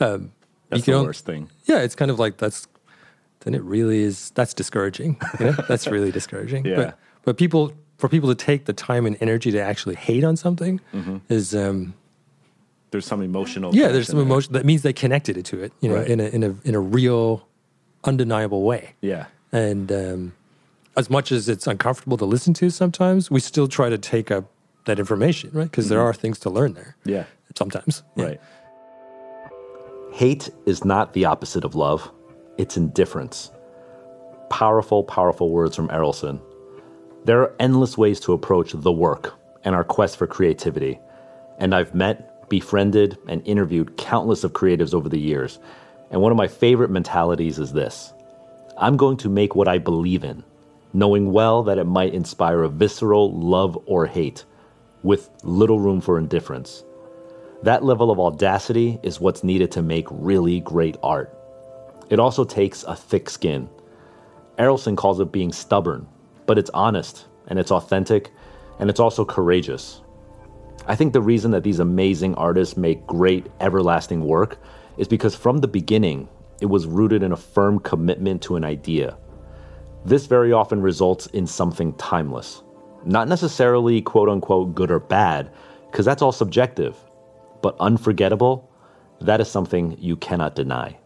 um, That's the worst thing. yeah, it's kind of like that's then it really is that's discouraging. You know? that's really discouraging. Yeah. But but people for people to take the time and energy to actually hate on something Mm-hmm. is um There's some emotional. yeah, there's some there. emotion that means they connected it to it, you know, Right. in a in a in a real undeniable way. Yeah. And um as much as it's uncomfortable to listen to sometimes, we still try to take up that information, right? Because there are things to learn there. Mm-hmm. Yeah. Sometimes. Yeah. Right. Hate is not the opposite of love, it's indifference. Powerful, powerful words from Errolson. There are endless ways to approach the work and our quest for creativity. And I've met, befriended, and interviewed countless of creatives over the years. And one of my favorite mentalities is this I'm going to make what I believe in, knowing well that it might inspire a visceral love or hate, with little room for indifference. That level of audacity is what's needed to make really great art. It also takes a thick skin. Errolson calls it being stubborn, but it's honest and it's authentic and it's also courageous. I think the reason that these amazing artists make great, everlasting work is because from the beginning, it was rooted in a firm commitment to an idea. This very often results in something timeless. Not necessarily quote unquote good or bad, because that's all subjective, but unforgettable, that is something you cannot deny.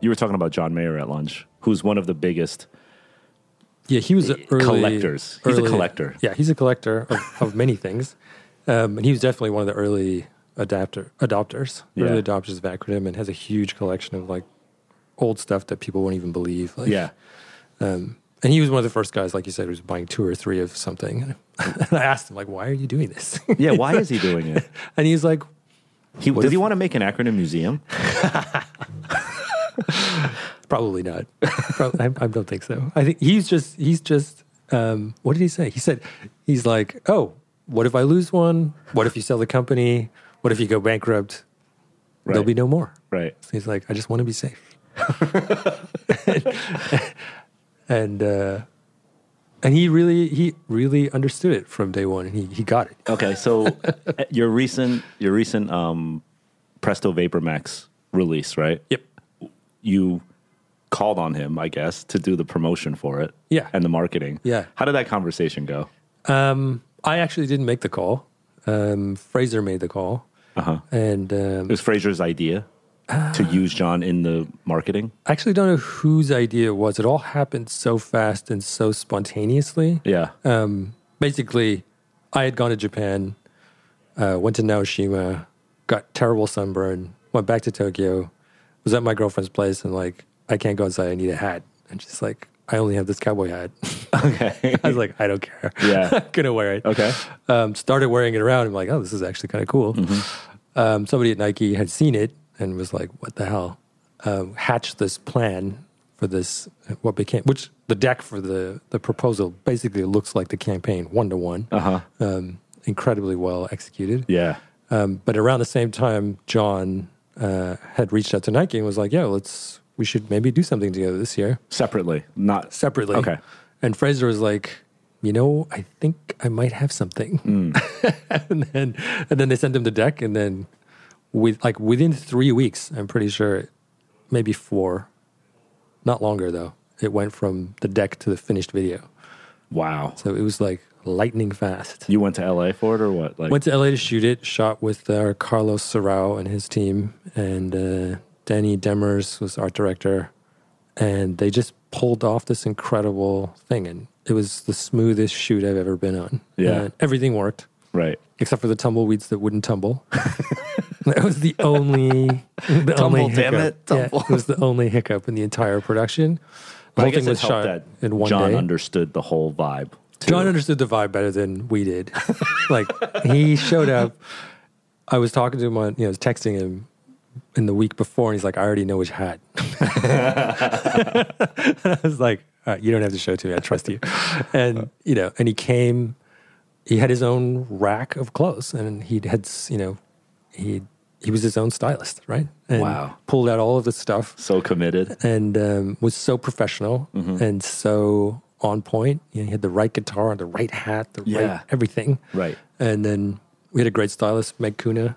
You were talking about John Mayer at lunch, who's one of the biggest Yeah, he was a early, collectors. He's a collector. Yeah, he's a collector of, of many things, um, and he was definitely one of the early adapter adopters, Yeah. early adopters of acronym, and has a huge collection of like old stuff that people won't even believe. Like, Yeah. Um, and he was one of the first guys, like you said, who was buying two or three of something. And I asked him, like, why are you doing this? Yeah. Why is he doing it? and he's like, He, did if- he want to make an acronym museum? Probably not. Prob- I, I don't think so. I think he's just he's just um, what did he say? He said he's like, oh, what if I lose one? What if you sell the company? What if you go bankrupt? There'll be no more. Right. So he's like, I just want to be safe. And uh, and he really he really understood it from day one, and he he got it. Okay. So uh, your recent your recent um, Presto Vapor Max release, right? Yep. You called on him, I guess, to do the promotion for it. Yeah. And the marketing. Yeah. How did that conversation go? Um, I actually didn't make the call. Um, Fraser made the call, Uh huh. and um, It was Fraser's idea to use John in the marketing. I actually don't know whose idea it was. It all happened so fast and so spontaneously. Yeah. Um, basically, I had gone to Japan, uh, went to Naoshima, got terrible sunburn, went back to Tokyo, was at my girlfriend's place, and like, I can't go inside. I need a hat. And she's like, I only have this cowboy hat. Okay. I was like, I don't care. Yeah. I'm gonna wear it. okay. Um, started wearing it around. I'm like, oh, this is actually kind of cool. Um, somebody at Nike had seen it and was like, what the hell? Um, hatched this plan for this, what became, which the deck for the, the proposal basically looks like the campaign one to one. Uh Incredibly well executed. Yeah. Um, but around the same time, John uh, had reached out to Nike and was like, yeah, let's, we should maybe do something together this year Separately, not separately. Okay. And Fraser was like, you know, I think I might have something. and then and then they sent him the deck, and then with like within three weeks, I'm pretty sure, maybe four, not longer though. It went from the deck to the finished video, Wow. so it was like lightning fast. You went to LA for it or what? Like Went to LA to shoot it. Shot with uh, Carlos Serrao and his team, and uh, Danny Demers was art director, and they just pulled off this incredible thing. And it was the smoothest shoot I've ever been on. Yeah. And everything worked right. except for the tumbleweeds that wouldn't tumble. that was the only the Tumble, only damn hiccup. it, tumble. Yeah, it was the only hiccup in the entire production. The But I whole guess thing was shot that in one John day. understood the whole vibe. too. John understood the vibe better than we did. like he showed up. I was talking to him on, you know, I was texting him in the week before, and he's like, "I already know which hat." I was like, All right, "You don't have to show it to me. I trust you." And you know, and he came. He had his own rack of clothes, and he had, you know, he he was his own stylist, right? And Wow. Pulled out all of the stuff so committed. and um, was so professional Mm-hmm. and so on point. You know, he had the right guitar, the right hat, the Yeah. right everything. Right. And then we had a great stylist, Meg Kuna,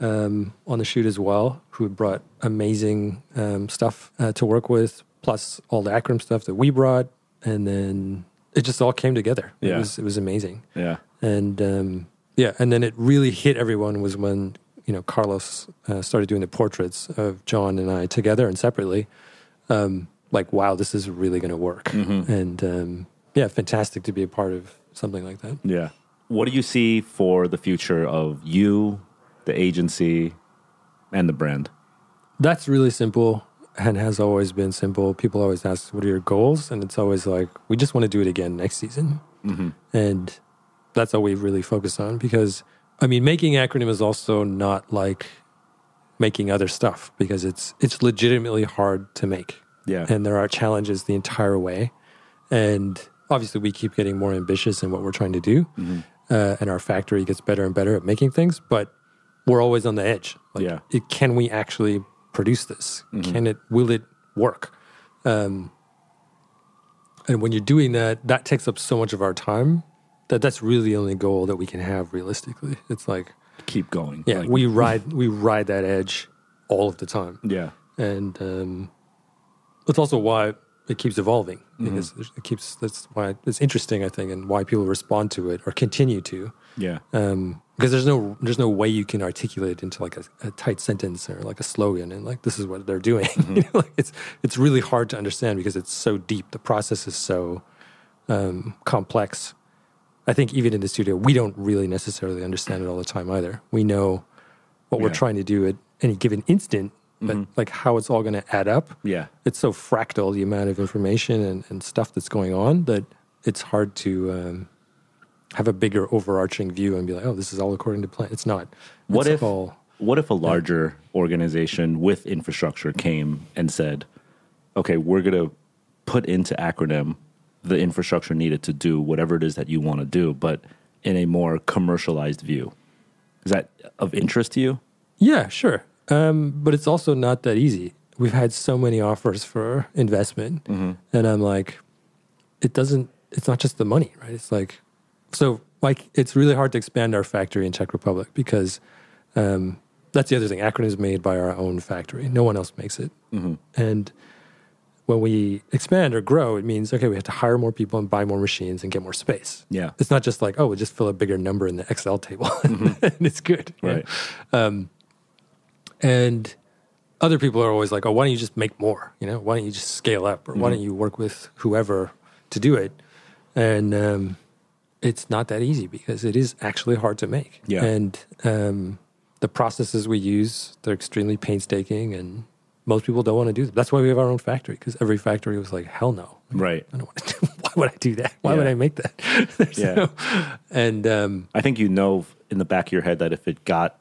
um, on the shoot as well, who brought amazing um, stuff uh, to work with, plus all the Acronym stuff that we brought. And then it just all came together. It Yeah. was it was amazing. Yeah. And um, yeah, and then it really hit everyone was when you know Carlos uh, started doing the portraits of John and I together and separately. Um, like, wow, this is really going to work. And um, yeah, fantastic to be a part of something like that. Yeah. What do you see for the future of you, the agency, and the brand? That's really simple and has always been simple. People always ask, "What are your goals?" And it's always like, "We just want to do it again next season." And that's all we really focus on because, I mean, making acronym is also not like making other stuff because it's it's legitimately hard to make. Yeah. and there are challenges the entire way. And obviously, we keep getting more ambitious in what we're trying to do, uh, and our factory gets better and better at making things. But we're always on the edge. Like, Yeah. it, can we actually produce this? Can it? Will it work? Um, and when you're doing that, that takes up so much of our time that that's really the only goal that we can have realistically. It's like, Keep going. yeah, Like, we ride we ride that edge all of the time, yeah. and um, it's also why it keeps evolving because it keeps. That's why it's interesting, I think, and why people respond to it or continue to Yeah. um, because there's no there's no way you can articulate it into like a, a tight sentence or like a slogan and like this is what they're doing. You know, like it's it's really hard to understand because it's so deep. The process is so um, complex. I think even in the studio, we don't really necessarily understand it all the time either. We know what we're trying to do at any given instant, but like how it's all going to add up Yeah. it's so fractal the amount of information and, and stuff that's going on that it's hard to um, have a bigger overarching view and be like, oh, this is all according to plan. It's not. What It's if all what if a larger organization with infrastructure came and said, "Okay, we're going to put into acronym the infrastructure needed to do whatever it is that you want to do, but in a more commercialized view." Is that of interest to you? yeah, sure. Um, but it's also not that easy. We've had so many offers for investment, and I'm like, it doesn't. It's not just the money, right? It's like, so like it's really hard to expand our factory in Czech Republic because um, that's the other thing. Akron is made by our own factory. No one else makes it, and when we expand or grow, it means okay, we have to hire more people and buy more machines and get more space. Yeah. It's not just like, oh, we just fill a bigger number in the Excel table and it's good. Right. And other people are always like, oh, why don't you just make more? You know, why don't you just scale up? Or why don't you work with whoever to do it? And um, it's not that easy because it is actually hard to make. Yeah. And um, the processes we use, they're extremely painstaking and most people don't want to do them. That's why we have our own factory because every factory was like, hell no. Right. I don't want to do. Why would I do that? Why would I make that? Yeah. no- and um, I think you know in the back of your head that if it got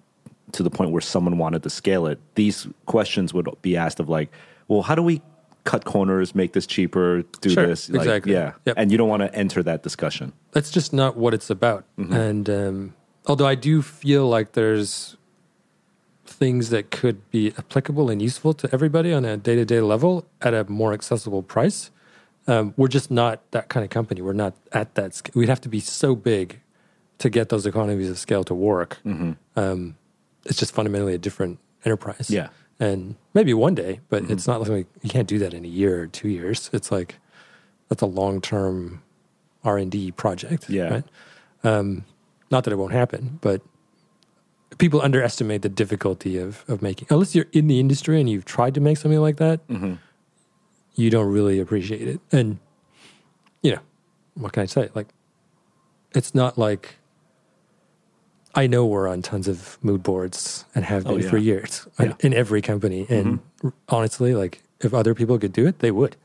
to the point where someone wanted to scale it, these questions would be asked of like, well, how do we cut corners, make this cheaper, do Sure, this? Like, exactly. Yeah. Yep. And you don't want to enter that discussion. that's just not what it's about. Mm-hmm. And um, although I do feel like there's things that could be applicable and useful to everybody on a day to day level at a more accessible price, um, we're just not that kind of company. We're not at that. Sc- we'd have to be so big to get those economies of scale to work. Um, it's just fundamentally a different enterprise. Yeah. And maybe one day, but Mm-hmm. it's not like you can't do that in a year or two years. It's like that's a long term R and D project. Yeah. Right? Um, not that it won't happen, but people underestimate the difficulty of of making. Unless you're in the industry and you've tried to make something like that, Mm-hmm. you don't really appreciate it. And you know, what can I say? Like, it's not like I know we're on tons of mood boards and have been Oh, yeah. for years Yeah. Mm-hmm. in every company. And honestly, like if other people could do it, they would.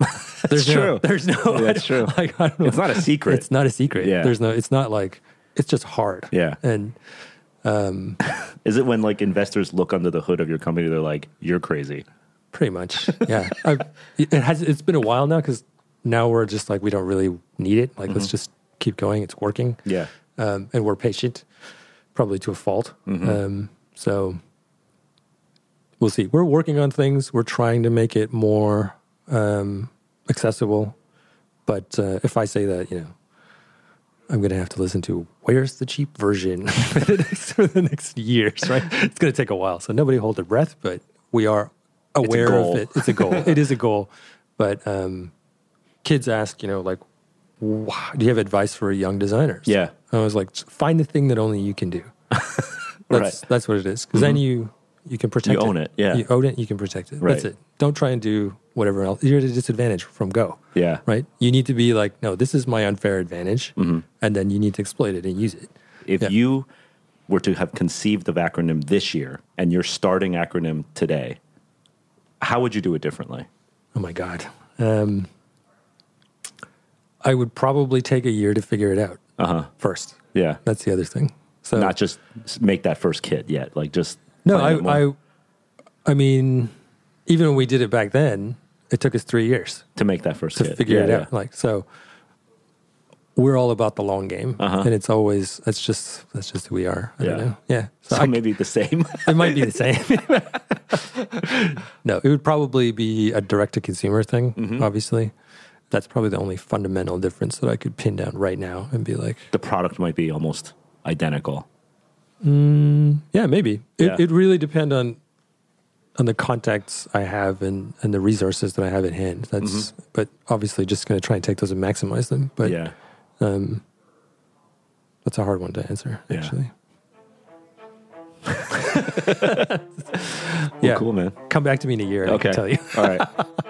There's no, true. There's no. That's true. Like, I don't know. It's not a secret. It's not a secret. Yeah. There's no. It's not like. It's just hard. Yeah. And Is it when like investors look under the hood of your company, they're like, you're crazy? pretty much. Yeah. I, it has. It's been a while now because now we're just like we don't really need it. Like let's just keep going. It's working. Yeah. um, and we're patient, probably to a fault. Um, so we'll see. We're working on things. We're trying to make it more um, accessible. But uh, if I say that, you know, I'm going to have to listen to where's the cheap version for the next, for the next years, right? It's going to take a while. So nobody hold their breath, but we are aware of it. It's a goal. it is a goal. But um, kids ask, you know, like, "Wha- do you have advice for young designers? Yeah. I was like, find the thing that only you can do. That's Right. Mm-hmm. that's what it is. Because then you you can protect it. You own it, yeah. You own it. You can protect it. That's it. Don't try and do whatever else. You're at a disadvantage from go. Yeah. Right. You need to be like, no, this is my unfair advantage, Mm-hmm. and then you need to exploit it and use it. If Yeah. you were to have conceived of acronym this year and you're starting acronym today, how would you do it differently? Oh my god. Um, I would probably take a year to figure it out Uh huh. first. Yeah. That's the other thing. So Not just make that first kit yet. Like just No, plan it more I, I, I mean, even when we did it back then, it took us three years to make that first to kit. figure Yeah, it yeah. out. Like, so we're all about the long game, Uh-huh. and it's always that's just that's just who we are. I don't Yeah. know. Yeah, so, So I, maybe the same. it might be the same. no, it would probably be a direct to consumer thing, obviously. That's probably the only fundamental difference that I could pin down right now and be like, The product might be almost identical. Yeah, maybe. It Yeah. it really depend on on the contacts I have and, and the resources that I have at hand. That's but obviously just gonna try and take those and maximize them. But yeah. um that's a hard one to answer, Yeah. actually. yeah. Cool, man. Come back to me in a year and I Okay. can tell you. All right.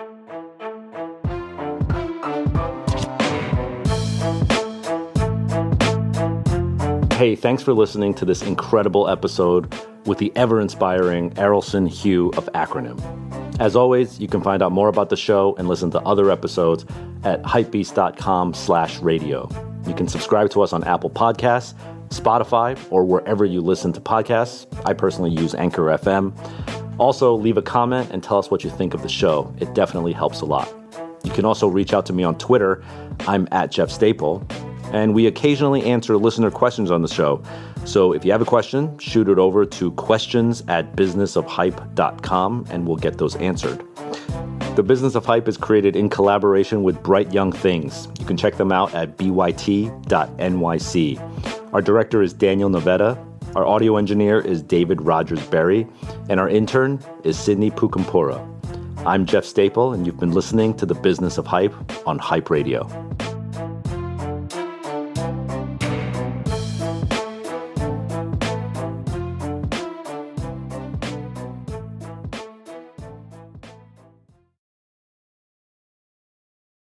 Hey, thanks for listening to this incredible episode with the ever inspiring Errolson Hugh of Acronym. As always, you can find out more about the show and listen to other episodes at hypebeast.com slash radio. You can subscribe to us on Apple Podcasts, Spotify, or wherever you listen to podcasts. I personally use Anchor FM. Also, leave a comment and tell us what you think of the show. It definitely helps a lot. You can also reach out to me on Twitter. I'm at Jeff Staple. And we occasionally answer listener questions on the show. So if you have a question, shoot it over to questions at businessofhype.com and we'll get those answered. The Business of Hype is created in collaboration with Bright Young Things. You can check them out at byt.nyc. Our director is Daniel Novetta. Our audio engineer is David Rogers Berry. And our intern is Sydney Pukampura. I'm Jeff Staple, and you've been listening to The Business of Hype on Hype Radio.